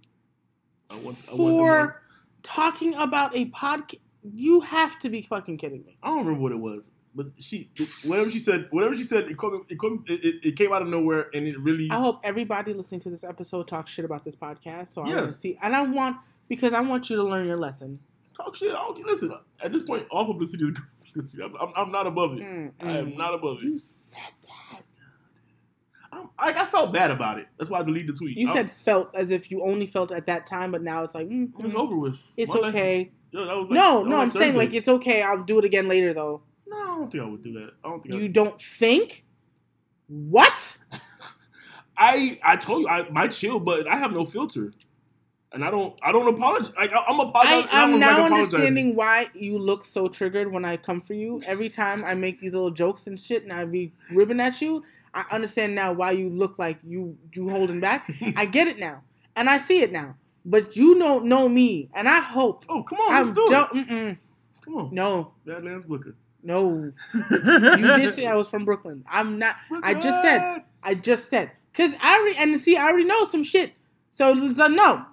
I want. I want for talking about a podcast. You have to be fucking kidding me. I don't remember what it was, but she, whatever she said, whatever she said, it came, it, came, it, it- came out of nowhere, and it really. I hope everybody listening to this episode talks shit about this podcast. So I want to see, and I want because I want you to learn your lesson. talk shit. I don't listen. At this point, all publicity is good publicity. I'm, I'm, not above it. Mm, I am mm. not above it. You said. I'm, like I felt bad about it. That's why I deleted the tweet. You I'm- said felt as if you only felt at that time, but now it's like mm, it's over with. it's Monday- okay. Yeah, that was like, no, no, like I'm saying like it's okay. I'll do it again later though. No, I don't think I would do that. I don't think You don't think? What? I. I I told you I might chill, but I have no filter, and I don't. I don't apologize. Like I, I'm I, apologizing. I'm like now apologizing. understanding why you look so triggered when I come for you. Every time I make these little jokes and shit, and I be ribbing at you. I understand now why you look like you you holding back. I get it now, and I see it now. But you don't know me, and I hope oh come on, let's do it. Mm-mm, Come on, no, Badlands Liquor. no. You did say I was from Brooklyn. I'm not. Brooklyn. I just said. I just said because I already and see I already know some shit. So no.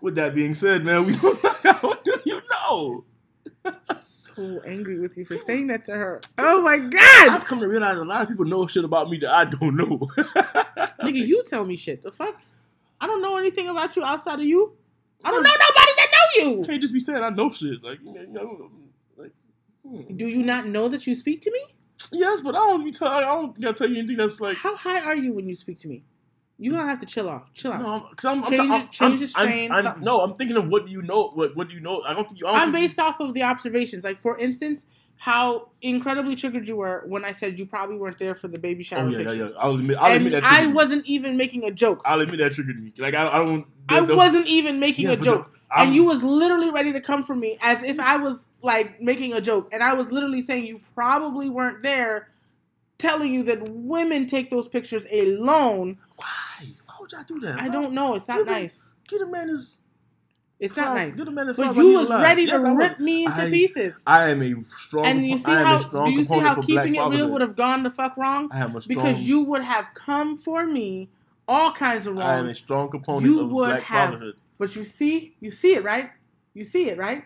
With that being said, man, we do you know? Angry with you for saying that to her. Oh my god, I've come to realize a lot of people know shit about me that I don't know. nigga, you tell me shit. The fuck? I don't know anything about you outside of you. I don't know nobody that know you. can't just be saying I know shit. Like, you know, like hmm. Do you not know that you speak to me? yes, but I don't be tell, I don't I tell you anything that's like. How high are you when you speak to me? You don't have to chill off. Chill out. No, I'm, cause I'm, I'm, Change I'm, change I'm, the strain, I'm, I'm, no, I'm thinking of what do you know? What, what do you know? I don't think you. I think based off of the observations. Like for instance, how incredibly triggered you were when I said you probably weren't there for the baby oh, shower Oh yeah, yeah, yeah. I'll admit, I'll admit that. I me. wasn't even making a joke. I'll admit that triggered me. Like I, I don't. I the- the- wasn't even making Yeah, a joke. the- and you was literally ready to come for me as if I was like making a joke. And I was literally saying you probably weren't there, telling you that women take those pictures alone. Why? Why would y'all do that? I don't know. It's not Give nice. Get a man his. It's not nice. Get a man his. But you was alive. ready Yes, to rip me into I- pieces. I am a strong. And you see I am how strong do you see how keeping it real would have gone the fuck wrong? I am a strong. Because you would have come for me all kinds of wrong. I am a strong component You of would black have- fatherhood. But you see, you see it, right? You see it, right?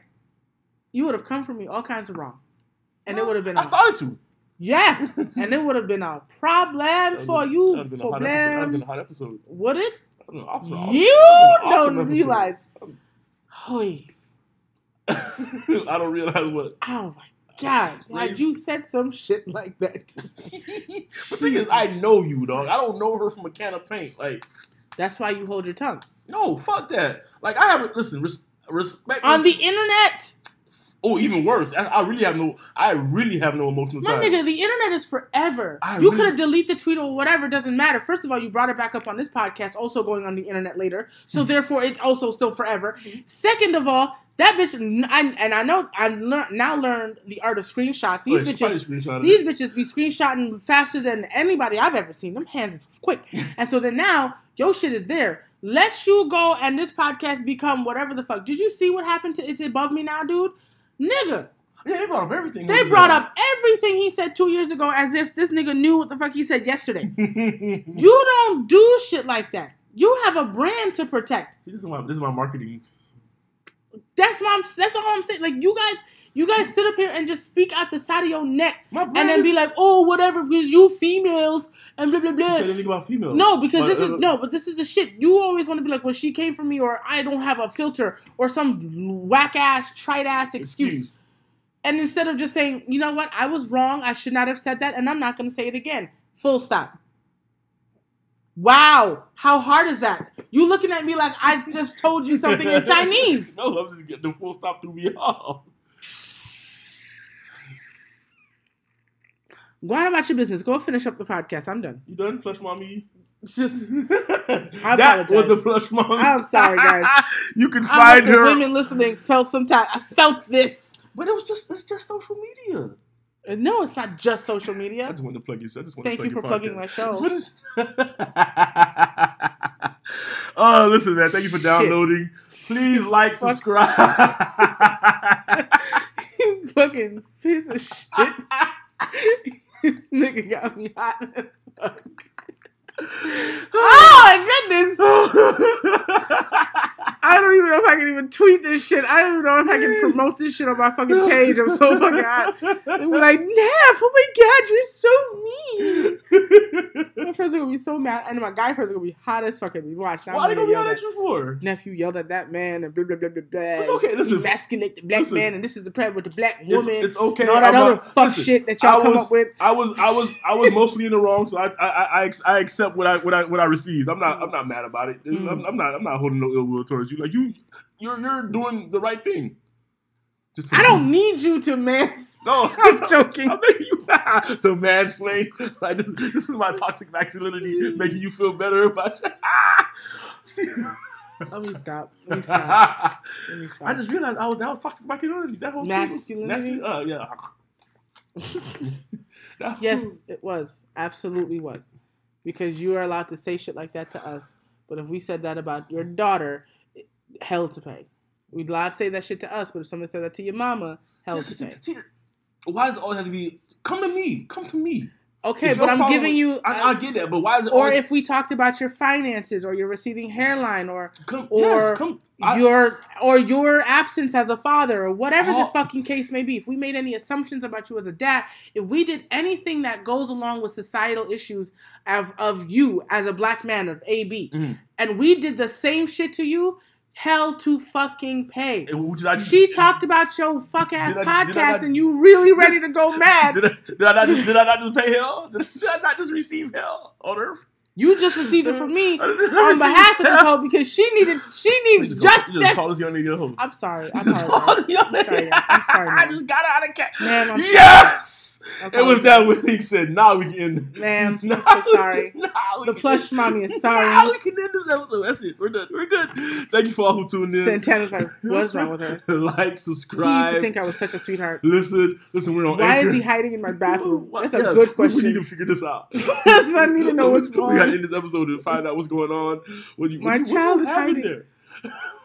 You would have come for me all kinds of wrong. And it would have been I started to. Yeah, and it would have been a problem for you. would have been a hot episode. That would have been a Problem. hot episode. Would it? Been awesome- awesome- You that would've been an awesome don't realize. Hoy, I don't realize what. oh my god! Why you said some shit like that? the thing is, I know you, dog. I don't know her from a can of paint. Like, That's why you hold your tongue no, fuck that. Like, I have listen, res- respect on the internet. Oh, even worse. I, I really have no. I really have no emotional My ties. nigga, the internet is forever. I you really- could have deleted the tweet or whatever. Doesn't matter. First of all, you brought it back up on this podcast, also going on the internet later. Mm-hmm. So therefore, it's also still forever. Second of all, that bitch, I, and I know I learn, now learned the art of screenshots. These probably bitches, these bitches be screenshotting faster than anybody I've ever seen. Them hands is quick. and so then now your shit is there. Let you go and this podcast become whatever the fuck. Did you see what happened to It's Above Me Now, dude? Nigga. Yeah, they brought up everything. They brought up everything he said two years ago as if this nigga knew what the fuck he said yesterday. you. Don't do shit like that. You have a brand to protect. See, this is my this is my marketing. That's why I'm. That's all I'm saying. Like you guys, you guys sit up here and just speak out the side of your neck, and then be like, "Oh, whatever," because you females and blah blah You blah. said anything about females? No, because But, this is uh, no, but this is the shit. You always want to be like, "Well, she came for me," or "I don't have a filter," or some whack ass, trite ass excuse. And instead of just saying, you know what, I was wrong, I should not have said that, and I'm not going to say it again. Full stop. Wow, how hard is that? You looking at me like I just told you something in Chinese. no, I'm just getting the full stop through me off. Go on about your business. Go finish up the podcast. I'm done. You done, plush mommy? Just that apologize. was the plush mommy. I'm sorry, guys. you can find her, women listening felt some time. I felt this. but it was just it's just social media. Uh, No, it's not just social media. I just wanted to plug you. I just want Thank to you for plugging my show. What is- oh, listen, man. Thank you for downloading. Please like, subscribe. you fucking piece of shit. Nigga got me hot. oh my goodness! I don't even know if I can even tweet this shit. I don't even know if I can promote this shit on my fucking page. I'm so fucking hot. And we're like, Neff, oh my god, you're so mean. My friends are gonna be so mad, and my guy friends are gonna be hot as fuck at me. Watch. Why I'm they gonna be yell mad at you for? Nephew yelled at that man and blah blah blah blah blah. It's okay, listen. Emasculate the black Listen. man, and this is the problem with the black It's, woman. it's okay. and all that I'm other not- fuck listen, shit that y'all I come was- up with. I was I was I was mostly in the wrong, so I I I, I accept what I what I what I received. I'm not I'm not mad about it. Mm. I'm, I'm not I'm not holding no ill will towards you. Like you you're you're doing the right thing. Just I don't need you to mans. No, I was joking. I'm making you to mansplain. Like this, this is my toxic masculinity making you feel better about. Ah! See- Let me stop. Let me stop. Let me stop. I just realized I was that was toxic masculinity. That whole tweet was- Masculinity? mascu- uh, yeah. Yes, was- it was. Absolutely was. Because you are allowed to say shit like that to us. But if we said that about your daughter, hell to pay. We'd allowed to say that shit to us, but if someone said that to your mama, hell See, to pay. see, see, why does it always have to be? Come to me. Come to me. Okay, If but I'm problem- giving you. I, I get that, but why is it or always? if we talked about your finances or your receding hairline or come, or yes, come. I- your or your absence as a father or whatever the Oh. fucking case may be if we made any assumptions about you as a dad if we did anything that goes along with societal issues of, of you as a black man of ab Mhm. and we did the same shit to you hell to fucking pay just- she talked about your fuck ass I- podcast not- and you really ready to go mad Did I, did I not just did I not just pay hell? Did, did I not just receive hell on earth? You just received it from me on behalf of this hoe because she needed she needs just, call- you justice. just call this young nigga. I'm sorry. I Just call apologize. this young I'm sorry. I'm sorry, I just got out of cat. I'm Yes. I And with that, said, "Now we can end." Ma'am, I'm so sorry. we The plush mommy is sorry. Now we can end this episode. That's it. We're done. We're good. Thank you for all who tuned in. Santana's like, what's wrong with her? like, subscribe. He used to think I was such a sweetheart. listen, listen. We're on. Why Anchor. is he hiding in my bathroom? What- That's a good we- We need to figure this out. I need to know what's wrong. We gotta end this episode to find out what's going on. What you, My what child what is hiding. there?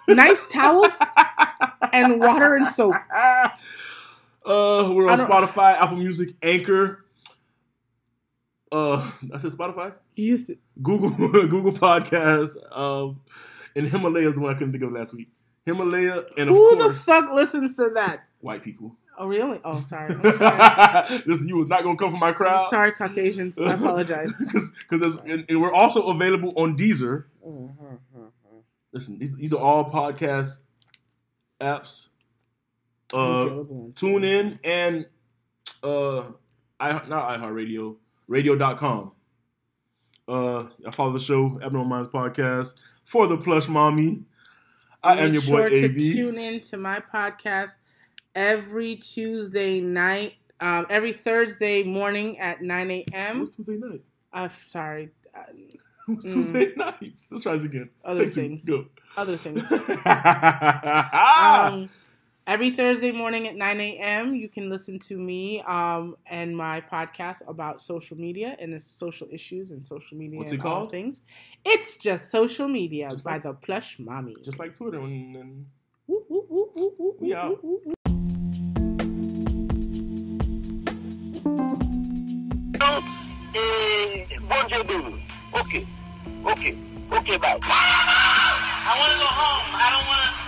Nice towels and water and soap. Uh, we're on Spotify, Apple Music, Anchor. Uh, I said Spotify, to, Google, Google Podcast, um, and Himalaya is the one I couldn't think of last week. Himalaya, and of who the fuck listens to that? white people. Oh, really? Oh, sorry. I'm sorry. Listen, you was not gonna come from my I'm crowd. sorry, Caucasians. I apologize. Because and, and we're also available on Deezer. Listen, these, these are all podcast apps. Uh, tune in and uh I not iHeartRadio, radio.com. Uh I follow the show, Abnormal Minds Podcast, for the plush mommy. I am your Make boy sure to AB. tune in to my podcast every Tuesday night, um, every Thursday morning at 9 a.m. What's Tuesday night? Uh, sorry, What's Mm. Tuesday nights? Let's try this again. Other Take two. things. Go. other things. Um, every Thursday morning at 9 a.m., you can listen to me um, and my podcast about social media and its social issues and social media What's and it all called? things. It's just social media Just by like- the plush mommy. Just like Twitter and, and Woo, woo, woo, woo, woo, We woo, out. woo, woo. Eh, bon Dieu béni. Ok, ok, ok, bye. I want to go home. I don't want to